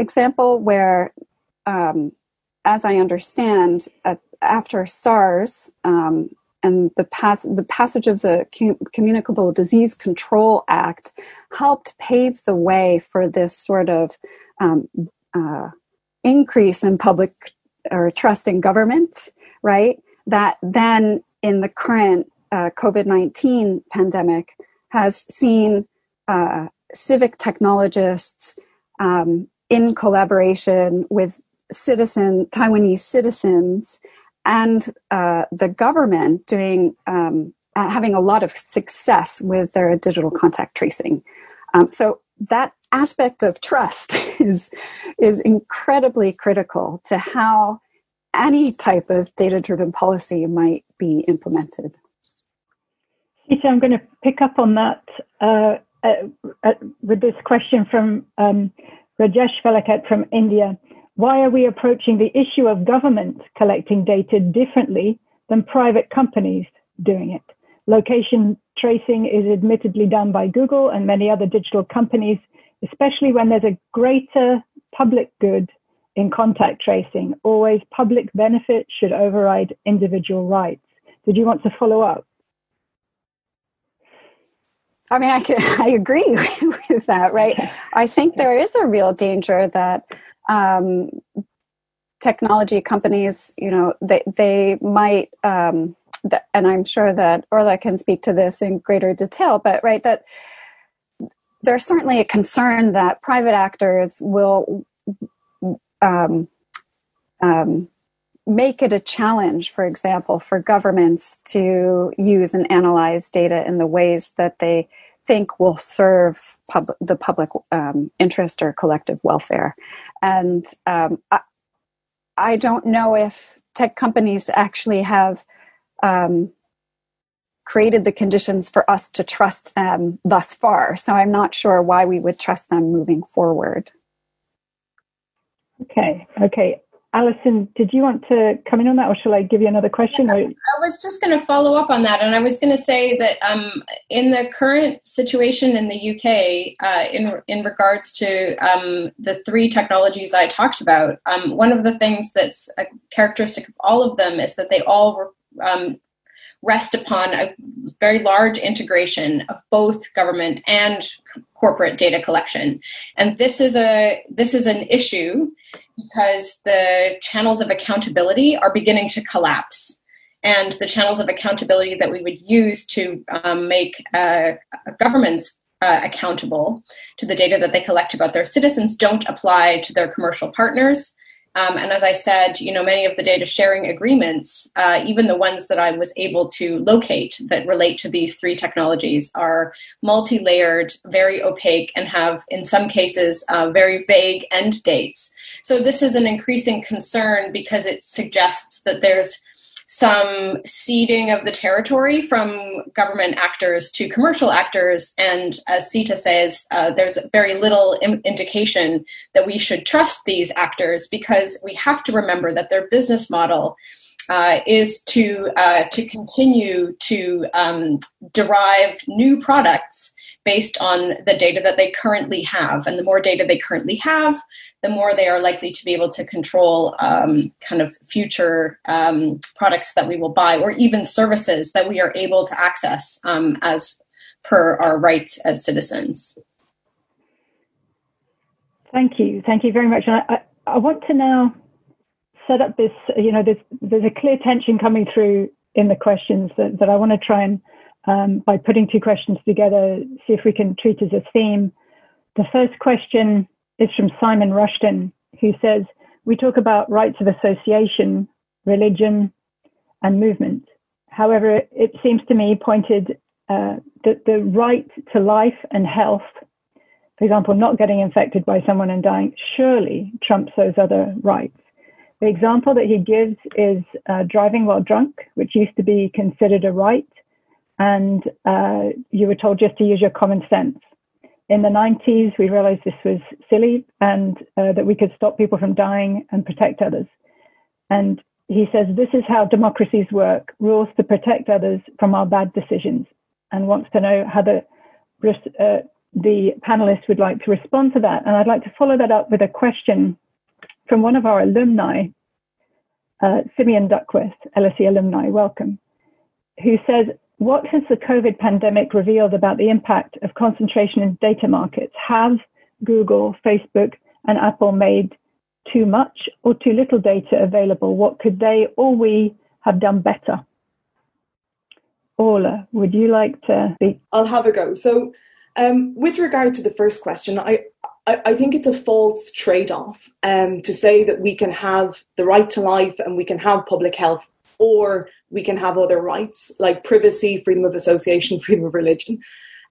example, where, um, as I understand, after SARS um, and the, pas- the passage of the Communicable Disease Control Act helped pave the way for this sort of um, uh, increase in public or trust in government, right? That then in the current uh, COVID 19 pandemic has seen uh, civic technologists um, in collaboration with citizen Taiwanese citizens and uh, the government doing um, uh, having a lot of success with their digital contact tracing. Um, so that aspect of trust is is incredibly critical to how any type of data driven policy might be implemented. Peter, I'm going to pick up on that uh, uh, uh, with this question from um, Rajesh Velakat from India. Why are we approaching the issue of government collecting data differently than private companies doing it? Location tracing is admittedly done by Google and many other digital companies, especially when there's a greater public good in contact tracing. Always public benefit should override individual rights. Did you want to follow up? I mean, I, can, I agree with that, right? I think there is a real danger that um, technology companies, you know, they, they might, um, and I'm sure that Orla can speak to this in greater detail, but right, that there's certainly a concern that private actors will um, um, make it a challenge, for example, for governments to use and analyze data in the ways that they think will serve pub- the public um, interest or collective welfare. And um, I, I, don't know if tech companies actually have um, created the conditions for us to trust them thus far. So I'm not sure why we would trust them moving forward. Okay, okay. Alison, did you want to come in on that, or shall I give you another question? Yeah, I was just going to follow up on that, and I was going to say that um, in the current situation in the UK, uh, in in regards to um, the three technologies I talked about, um, one of the things that's a characteristic of all of them is that they all um, rest upon a very large integration of both government and corporate data collection. And this is a this is an issue because the channels of accountability are beginning to collapse. And the channels of accountability that we would use to um, make uh, governments uh, accountable to the data that they collect about their citizens don't apply to their commercial partners. Um, and as I said, you know, many of the data sharing agreements, uh, even the ones that I was able to locate that relate to these three technologies, are multi-layered, very opaque, and have, in some cases, uh, very vague end dates. So this is an increasing concern because it suggests that there's some ceding of the territory from government actors to commercial actors. And as Seeta says, uh, there's very little Im- indication that we should trust these actors because we have to remember that their business model. Uh, is to uh, to continue to um, derive new products based on the data that they currently have. And the more data they currently have, the more they are likely to be able to control um, kind of future um, products that we will buy or even services that we are able to access um, as per our rights as citizens. Thank you. Thank you very much. I, I, I want to now set up this, you know, there's, there's a clear tension coming through in the questions that, that I want to try and um, by putting two questions together, see if we can treat as a theme. The first question is from Simon Rushton, who says, We talk about rights of association, religion, and movement. However, it seems to me pointed uh, that the right to life and health, for example, not getting infected by someone and dying, surely trumps those other rights. The example that he gives is uh, driving while drunk, which used to be considered a right and uh, you were told just to use your common sense. In the 90s, we realized this was silly and uh, that we could stop people from dying and protect others. And he says, This is how democracies work rules to protect others from our bad decisions, and wants to know how the, uh, the panelists would like to respond to that. And I'd like to follow that up with a question from one of our alumni, uh, Simeon Duckworth, LSE alumni, welcome, who says, what has the COVID pandemic revealed about the impact of concentration in data markets? Have Google, Facebook, and Apple made too much or too little data available? What could they or we have done better? Orla, would you like to speak? I'll have a go. So, um, with regard to the first question, I, I, I think it's a false trade off um, to say that we can have the right to life and we can have public health or we can have other rights like privacy, freedom of association, freedom of religion.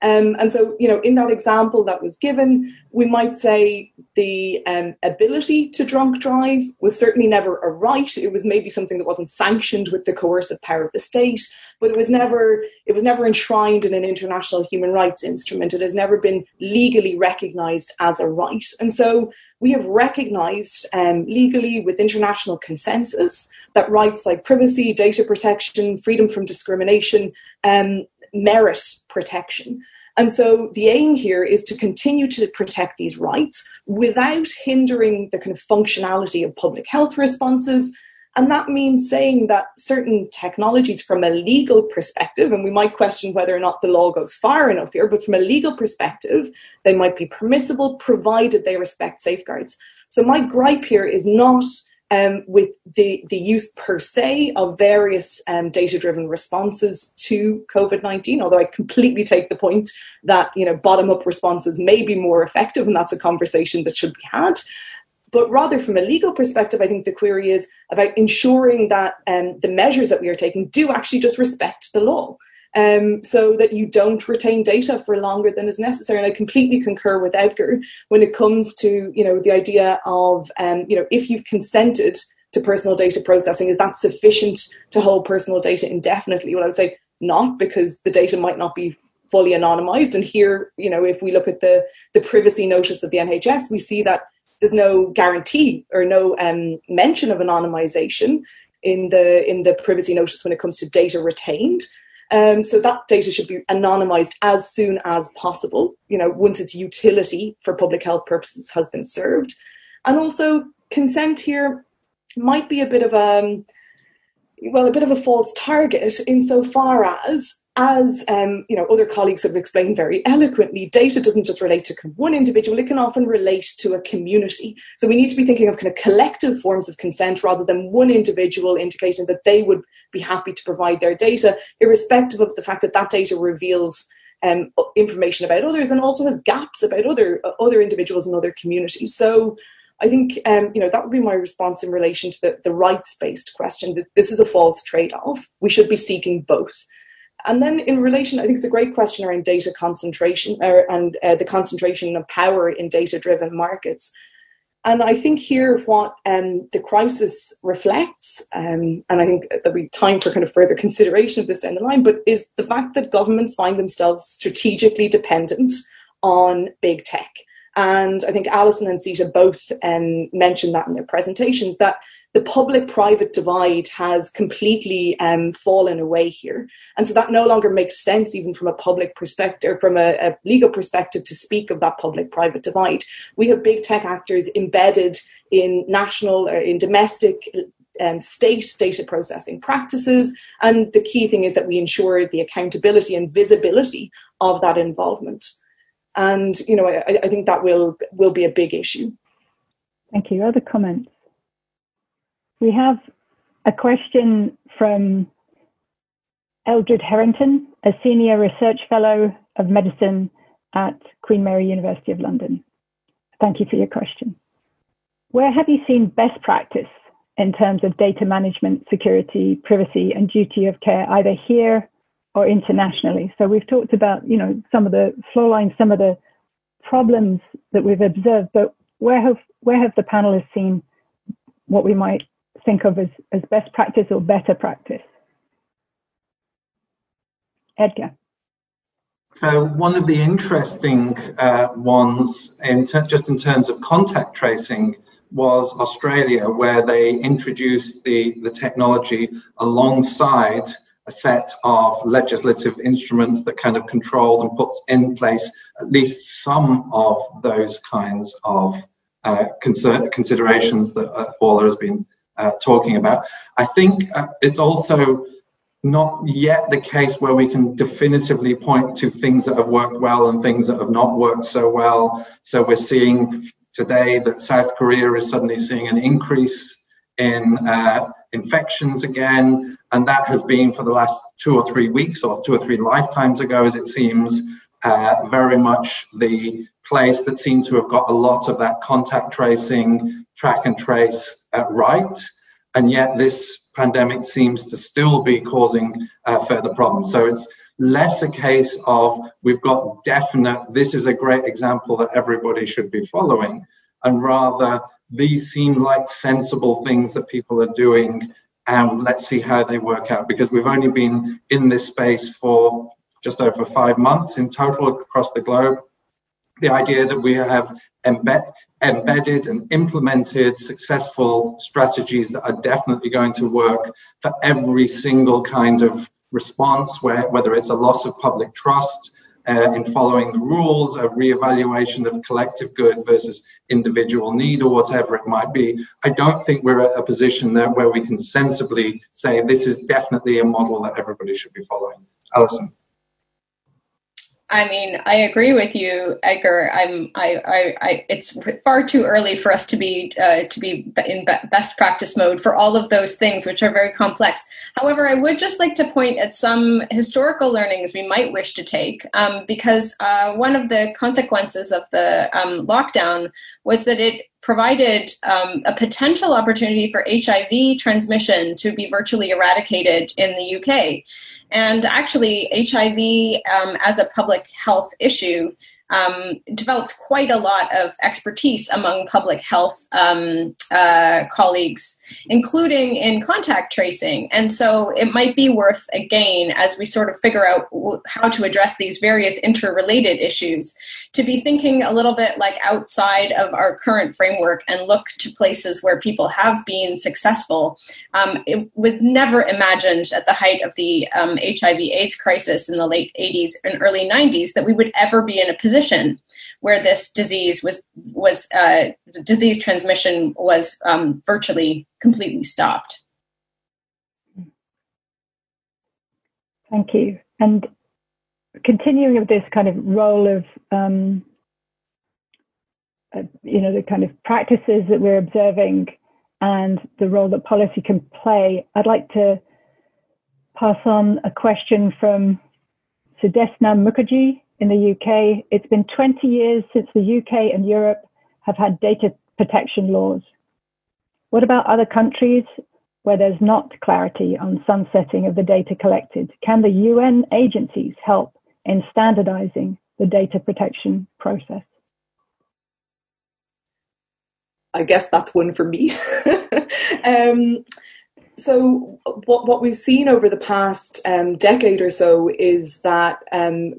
Um, and so, you know, in that example that was given, we might say the um, ability to drunk drive was certainly never a right. It was maybe something that wasn't sanctioned with the coercive power of the state, but it was never it was never enshrined in an international human rights instrument. It has never been legally recognised as a right. And so, we have recognised um, legally with international consensus that rights like privacy, data protection, freedom from discrimination um, merit protection. And so the aim here is to continue to protect these rights without hindering the kind of functionality of public health responses. And that means saying that certain technologies, from a legal perspective, and we might question whether or not the law goes far enough here, but from a legal perspective, they might be permissible provided they respect safeguards. So my gripe here is not um, with the, the use per se of various um, data-driven responses to COVID-19, although I completely take the point that, you know, bottom-up responses may be more effective, and that's a conversation that should be had. But rather from a legal perspective, I think the query is about ensuring that um, the measures that we are taking do actually just respect the law um, so that you don't retain data for longer than is necessary. And I completely concur with Edgar when it comes to you know the idea of um, you know if you've consented to personal data processing, is that sufficient to hold personal data indefinitely? Well, I would say not because the data might not be fully anonymized. And here, you know, if we look at the the privacy notice of the NHS, we see that there's no guarantee or no um, mention of anonymization in the in the privacy notice when it comes to data retained. Um, so that data should be anonymized as soon as possible, you know, once its utility for public health purposes has been served. And also consent here might be a bit of a, um, well, a bit of a false target insofar as as um, you know, other colleagues have explained very eloquently, data doesn't just relate to one individual; it can often relate to a community. So we need to be thinking of kind of collective forms of consent rather than one individual indicating that they would be happy to provide their data, irrespective of the fact that that data reveals um, information about others and also has gaps about other uh, other individuals and other communities. So. I think um, you know that would be my response in relation to the, the rights-based question. That this is a false trade-off. We should be seeking both. And then in relation, I think it's a great question around data concentration er, and uh, the concentration of power in data-driven markets. And I think here what um, the crisis reflects, um, and I think there'll be time for kind of further consideration of this down the line, but is the fact that governments find themselves strategically dependent on big tech. And I think Alison and Seeta both um, mentioned that in their presentations that the public private divide has completely um, fallen away here. And so that no longer makes sense, even from a public perspective, from a, a legal perspective, to speak of that public private divide. We have big tech actors embedded in national or in domestic um, state data processing practices. And the key thing is that we ensure the accountability and visibility of that involvement and you know I, I think that will will be a big issue. Thank you. Other comments? We have a question from Eldred Harrington, a senior research fellow of medicine at Queen Mary University of London. Thank you for your question. Where have you seen best practice in terms of data management, security, privacy, and duty of care, either here or internationally. So we've talked about, you know, some of the flow lines, some of the problems that we've observed, but where have where have the panelists seen what we might think of as, as best practice or better practice? Edgar. So one of the interesting uh, ones, in just in terms of contact tracing, was Australia, where they introduced the, the technology alongside a set of legislative instruments that kind of controlled and puts in place at least some of those kinds of uh, considerations that uh, Orla has been uh, talking about. I think uh, it's also not yet the case where we can definitively point to things that have worked well and things that have not worked so well. So we're seeing today that South Korea is suddenly seeing an increase in uh, infections again, and that has been for the last two or three weeks or two or three lifetimes ago, as it seems, uh, very much the place that seemed to have got a lot of that contact tracing, track and trace uh, right. And yet this pandemic seems to still be causing uh, further problems. So it's less a case of we've got definite, this is a great example that everybody should be following, and rather these seem like sensible things that people are doing and let's see how they work out because we've only been in this space for just over five months in total across the globe the idea that we have embed, embedded and implemented successful strategies that are definitely going to work for every single kind of response where whether it's a loss of public trust uh, in following the rules, a reevaluation of collective good versus individual need, or whatever it might be. I don't think we're at a position there where we can sensibly say this is definitely a model that everybody should be following. Alison. I mean, I agree with you, Edgar. I'm, I, I, I it's far too early for us to be, uh, to be in best practice mode for all of those things, which are very complex. However, I would just like to point at some historical learnings we might wish to take, um, because uh, one of the consequences of the um, lockdown was that it provided um, a potential opportunity for HIV transmission to be virtually eradicated in the UK. And actually, HIV um, as a public health issue um, developed quite a lot of expertise among public health um, uh, colleagues, including in contact tracing. And so it might be worth, again, as we sort of figure out how to address these various interrelated issues, to be thinking a little bit like outside of our current framework and look to places where people have been successful. Um, it was never imagined at the height of the um, HIV AIDS crisis in the late 80s and early 90s that we would ever be in a position where this disease was was uh, disease transmission was um, virtually completely stopped. Thank you. And continuing with this kind of role of um, uh, you know the kind of practices that we're observing and the role that policy can play, I'd like to pass on a question from Sudesna Mukherjee in the UK. It's been 20 years since the UK and Europe have had data protection laws. What about other countries where there's not clarity on sunsetting of the data collected? Can the UN agencies help in standardizing the data protection process? I guess that's one for me. um, so what, what we've seen over the past um, decade or so is that um,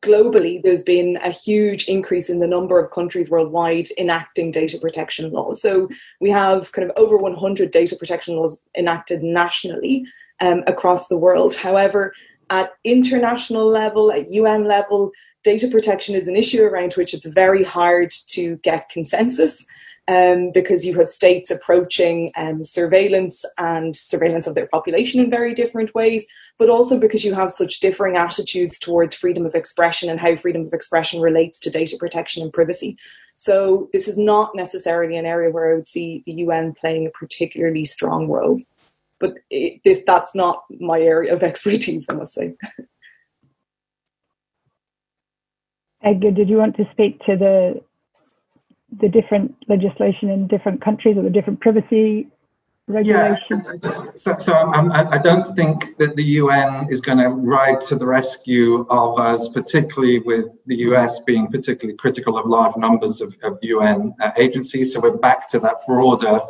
globally there's been a huge increase in the number of countries worldwide enacting data protection laws. So we have kind of over 100 data protection laws enacted nationally um, across the world. However, at international level, at UN level, data protection is an issue around which it's very hard to get consensus um, because you have states approaching um, surveillance and surveillance of their population in very different ways, but also because you have such differing attitudes towards freedom of expression and how freedom of expression relates to data protection and privacy. So, this is not necessarily an area where I would see the UN playing a particularly strong role. But it, this, that's not my area of expertise, I must say. Edgar, did you want to speak to the the different legislation in different countries or the different privacy regulations? Yeah, so, so I, I don't think that the UN is going to ride to the rescue of us, particularly with the US being particularly critical of large numbers of, of UN uh, agencies. So we're back to that broader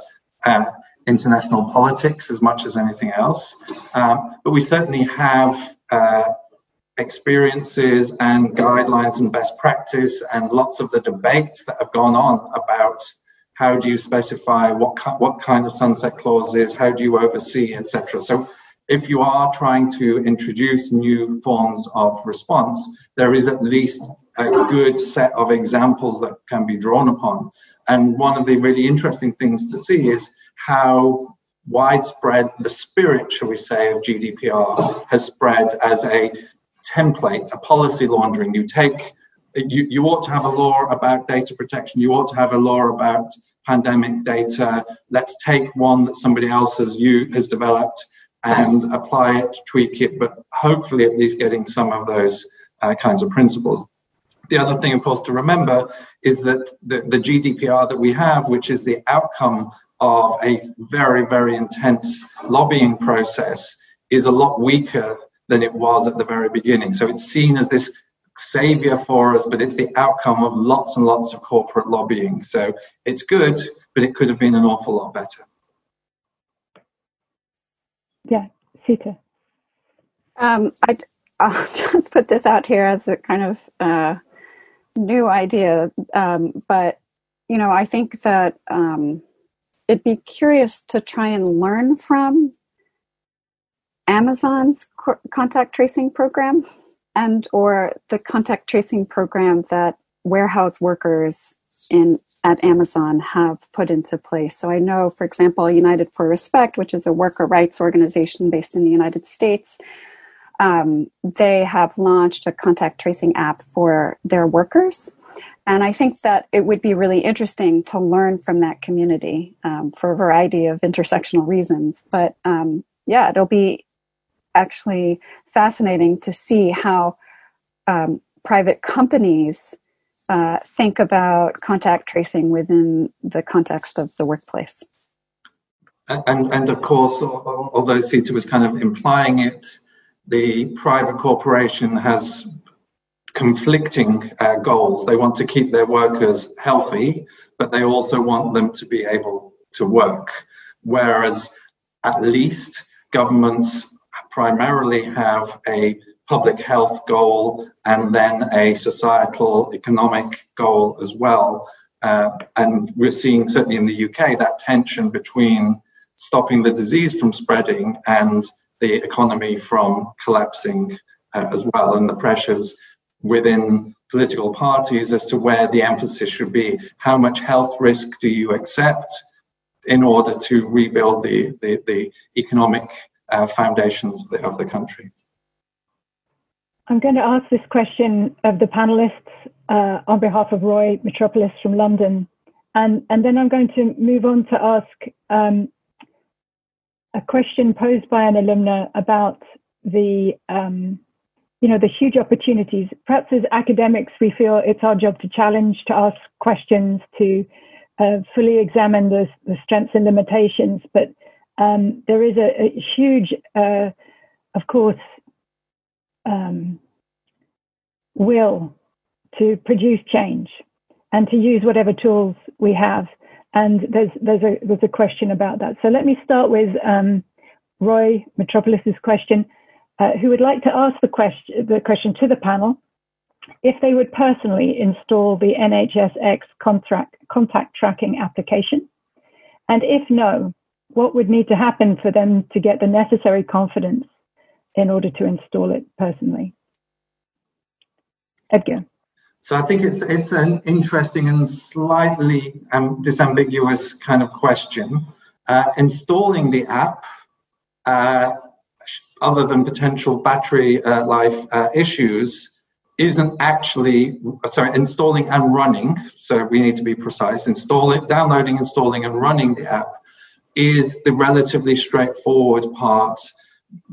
uh, international politics as much as anything else. Um, but we certainly have uh, experiences and guidelines and best practice and lots of the debates that have gone on about how do you specify what what kind of sunset clauses, how do you oversee, etc. So if you are trying to introduce new forms of response, there is at least a good set of examples that can be drawn upon. And one of the really interesting things to see is how widespread the spirit, shall we say, of GDPR has spread as a template, a policy laundering. You take, you, you ought to have a law about data protection. You ought to have a law about pandemic data. Let's take one that somebody else has you has developed and apply it, tweak it, but hopefully at least getting some of those uh, kinds of principles. The other thing, of course, to remember is that the, the GDPR that we have, which is the outcome of a very, very intense lobbying process, is a lot weaker than it was at the very beginning. So it's seen as this savior for us, but it's the outcome of lots and lots of corporate lobbying. So it's good, but it could have been an awful lot better. Yeah, Seeta. Um, I, will just put this out here as a kind of uh, new idea, um, but you know, I think that um, it'd be curious to try and learn from Amazon's contact tracing program and or the contact tracing program that warehouse workers in at Amazon have put into place. So I know, for example, United for Respect, which is a worker rights organization based in the United States, um, they have launched a contact tracing app for their workers. And I think that it would be really interesting to learn from that community um, for a variety of intersectional reasons. But um, yeah, it'll be actually fascinating to see how um, private companies uh, think about contact tracing within the context of the workplace. And, and of course, although Seeta was kind of implying it, the private corporation has conflicting uh, goals. They want to keep their workers healthy, but they also want them to be able to work. Whereas at least governments primarily have a public health goal and then a societal economic goal as well. Uh, and we're seeing certainly in the UK that tension between stopping the disease from spreading and the economy from collapsing uh, as well, and the pressures within political parties as to where the emphasis should be. How much health risk do you accept in order to rebuild the, the, the economic uh, foundations of the, of the country? I'm going to ask this question of the panelists uh, on behalf of Roy Metropolis from London. And, and then I'm going to move on to ask um, a question posed by an alumna about the, um, you know, the huge opportunities. Perhaps as academics, we feel it's our job to challenge, to ask questions, to uh, fully examine the, the, strengths and limitations. But um, there is a, a huge, uh, of course, um, will to produce change and to use whatever tools we have. And there's there's a there's a question about that. So let me start with um, Roy Metropolis's question, uh, who would like to ask the question the question to the panel if they would personally install the NHSX contract, contact tracking application, and if no, what would need to happen for them to get the necessary confidence in order to install it personally? Edgar. So I think it's it's an interesting and slightly um, disambiguous kind of question. Uh, installing the app, uh, other than potential battery uh, life uh, issues, isn't actually sorry installing and running. So we need to be precise. Installing, downloading, installing, and running the app is the relatively straightforward part.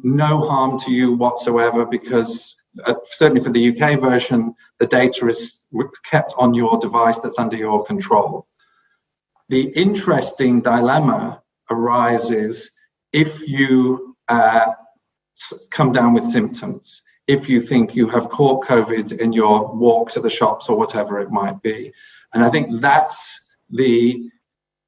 No harm to you whatsoever because uh, certainly for the UK version, the data is kept on your device that's under your control. The interesting dilemma arises if you uh, come down with symptoms, if you think you have caught COVID in your walk to the shops or whatever it might be. And I think that's the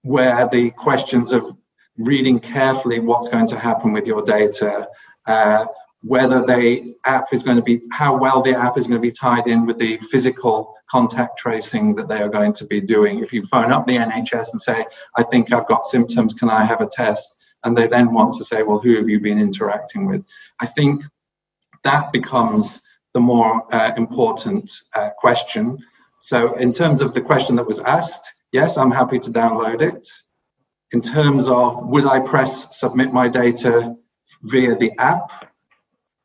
where the questions of reading carefully what's going to happen with your data, uh, whether the app is going to be, how well the app is going to be tied in with the physical contact tracing that they are going to be doing. If you phone up the NHS and say, I think I've got symptoms, can I have a test? And they then want to say, well, who have you been interacting with? I think that becomes the more uh, important uh, question. So, in terms of the question that was asked, yes, I'm happy to download it. In terms of would I press submit my data via the app?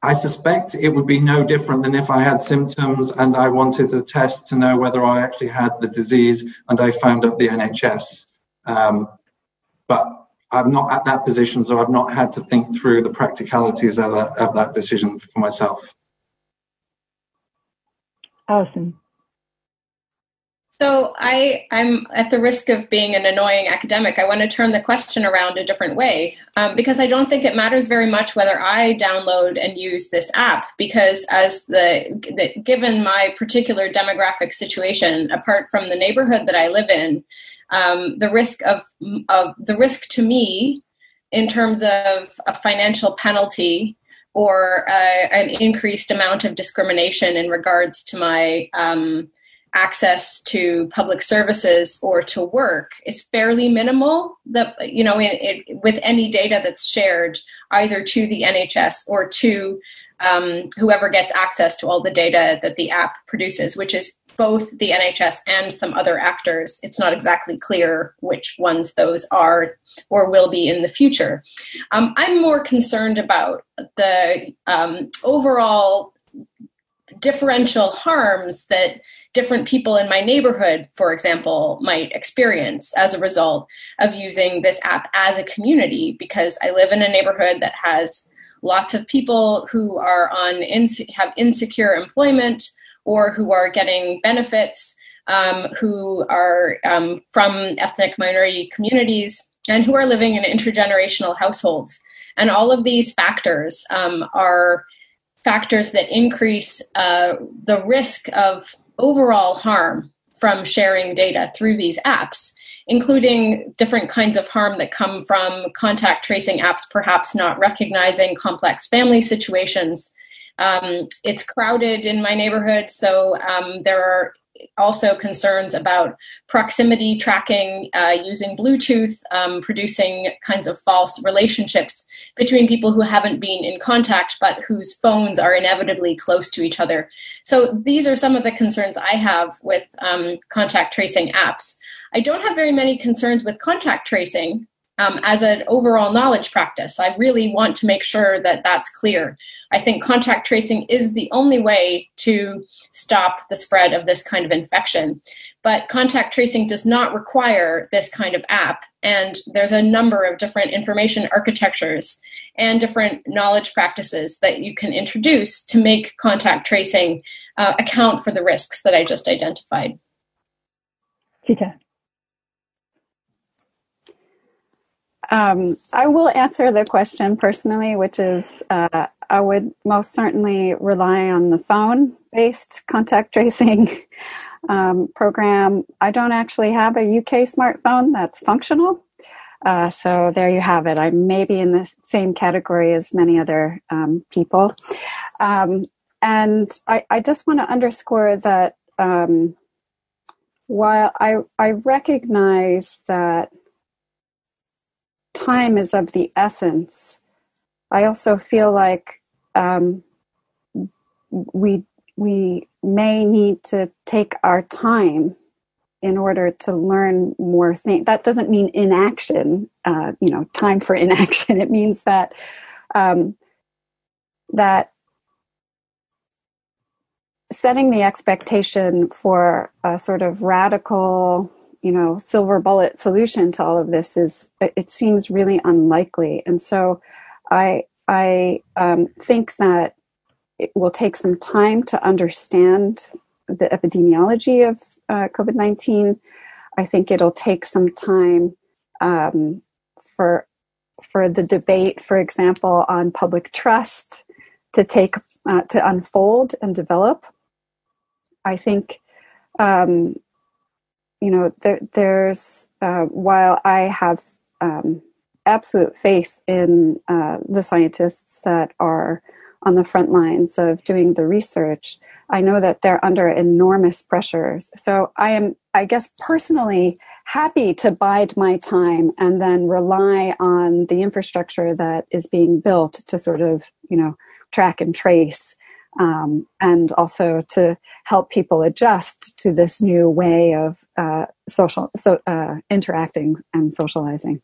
I suspect it would be no different than if I had symptoms and I wanted a test to know whether I actually had the disease and I found up the NHS. Um, but I'm not at that position, so I've not had to think through the practicalities of that, of that decision for myself. Alison. So I, I'm at the risk of being an annoying academic. I want to turn the question around a different way um, because I don't think it matters very much whether I download and use this app because as the, the given my particular demographic situation, apart from the neighborhood that I live in, um, the risk of, of the risk to me in terms of a financial penalty or uh, an increased amount of discrimination in regards to my um, access to public services or to work is fairly minimal that you know it, it, with any data that's shared either to the nhs or to um, whoever gets access to all the data that the app produces which is both the NHS and some other actors. It's not exactly clear which ones those are or will be in the future. Um, I'm more concerned about the um, overall differential harms that different people in my neighborhood, for example, might experience as a result of using this app as a community because I live in a neighborhood that has lots of people who are on have insecure employment or who are getting benefits, um, who are um, from ethnic minority communities, and who are living in intergenerational households. And all of these factors um, are factors that increase uh, the risk of overall harm from sharing data through these apps including different kinds of harm that come from contact tracing apps perhaps not recognizing complex family situations. Um, it's crowded in my neighborhood, so um, there are also concerns about proximity tracking uh, using Bluetooth, um, producing kinds of false relationships between people who haven't been in contact but whose phones are inevitably close to each other. So these are some of the concerns I have with um, contact tracing apps. I don't have very many concerns with contact tracing um, as an overall knowledge practice. I really want to make sure that that's clear. I think contact tracing is the only way to stop the spread of this kind of infection. But contact tracing does not require this kind of app. And there's a number of different information architectures and different knowledge practices that you can introduce to make contact tracing uh, account for the risks that I just identified. Seeta. Um, I will answer the question personally, which is uh, I would most certainly rely on the phone based contact tracing um, program. I don't actually have a UK smartphone that's functional. Uh, so there you have it. I may be in the same category as many other um, people. Um, and I, I, just want to underscore that um, while I, I recognize that time is of the essence. I also feel like um, we we may need to take our time in order to learn more things. That doesn't mean inaction, uh, you know, time for inaction. It means that um, that setting the expectation for a sort of radical you know silver bullet solution to all of this is it seems really unlikely and so i i um, think that it will take some time to understand the epidemiology of uh, covid-19 i think it'll take some time um, for for the debate for example on public trust to take uh, to unfold and develop. I think um, you know, there, there's, uh, while I have um, absolute faith in uh, the scientists that are on the front lines of doing the research, I know that they're under enormous pressures. So I am, I guess, personally happy to bide my time and then rely on the infrastructure that is being built to sort of, you know, track and trace um, and also to help people adjust to this new way of uh, social so uh, interacting and socializing.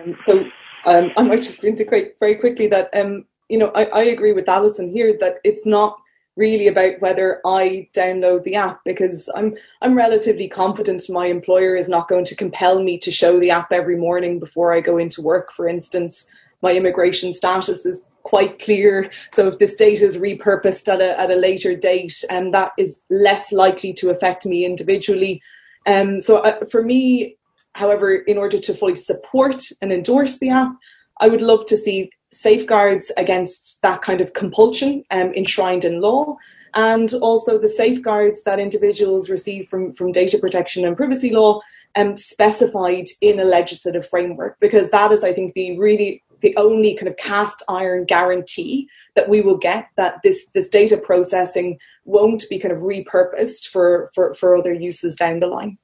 Um, so um, I might just integrate very quickly that um, you know I, I agree with Alison here that it's not really about whether I download the app because I'm I'm relatively confident my employer is not going to compel me to show the app every morning before I go into work. For instance, my immigration status is quite clear. So if this data is repurposed at a at a later date, and um, that is less likely to affect me individually. Um, so uh, for me, however, in order to fully support and endorse the app, I would love to see safeguards against that kind of compulsion um, enshrined in law and also the safeguards that individuals receive from, from data protection and privacy law um, specified in a legislative framework because that is i think the really the only kind of cast iron guarantee that we will get that this this data processing won't be kind of repurposed for for, for other uses down the line.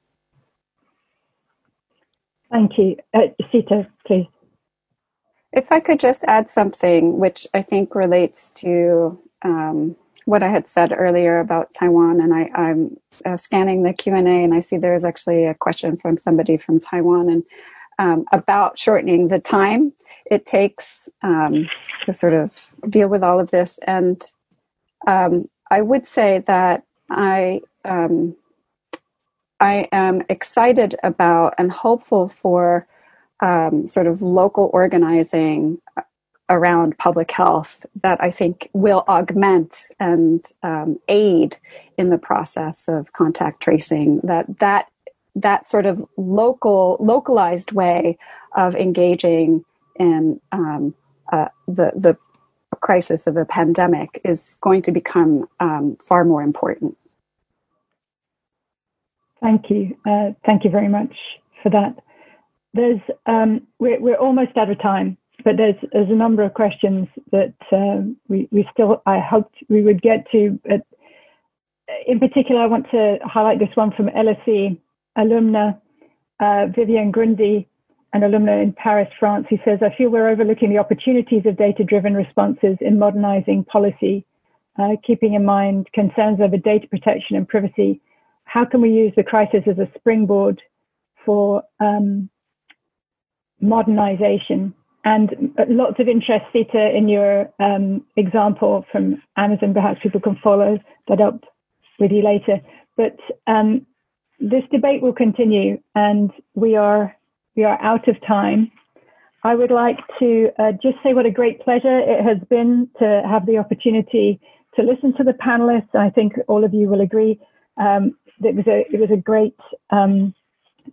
Thank you. Uh, Seeta, please. If I could just add something, which I think relates to um, what I had said earlier about Taiwan, and I, am uh, scanning the Q and A, and I see there is actually a question from somebody from Taiwan, and um, about shortening the time it takes um, to sort of deal with all of this. And um, I would say that I um, I am excited about and hopeful for um, sort of local organizing around public health that I think will augment and um, aid in the process of contact tracing. That that that sort of local localized way of engaging in um, uh, the the crisis of a pandemic is going to become um, far more important. Thank you. Uh, thank you very much for that. There's um, we're, we're almost out of time, but there's there's a number of questions that uh, we we still I hoped we would get to. But in particular, I want to highlight this one from LSE alumna uh, Vivian Grundy, an alumna in Paris, France, who says, I feel we're overlooking the opportunities of data-driven responses in modernizing policy, uh, keeping in mind concerns over data protection and privacy. How can we use the crisis as a springboard for um, modernization? And lots of interest, Seeta, in your um, example from Amazon. Perhaps people can follow that up with you later. But um, this debate will continue, and we are we are out of time. I would like to uh, just say what a great pleasure it has been to have the opportunity to listen to the panelists. I think all of you will agree. Um, it was a it was a great um,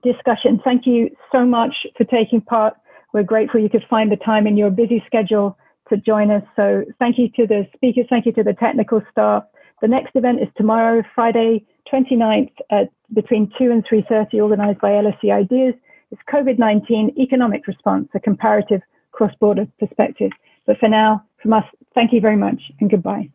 discussion. Thank you so much for taking part. We're grateful you could find the time in your busy schedule to join us. So thank you to the speakers. Thank you to the technical staff. The next event is tomorrow, Friday, 29th at uh, between 2 and 3.30 organized by LSE Ideas. It's COVID-19 economic response, a comparative cross-border perspective. But for now, from us, thank you very much and goodbye.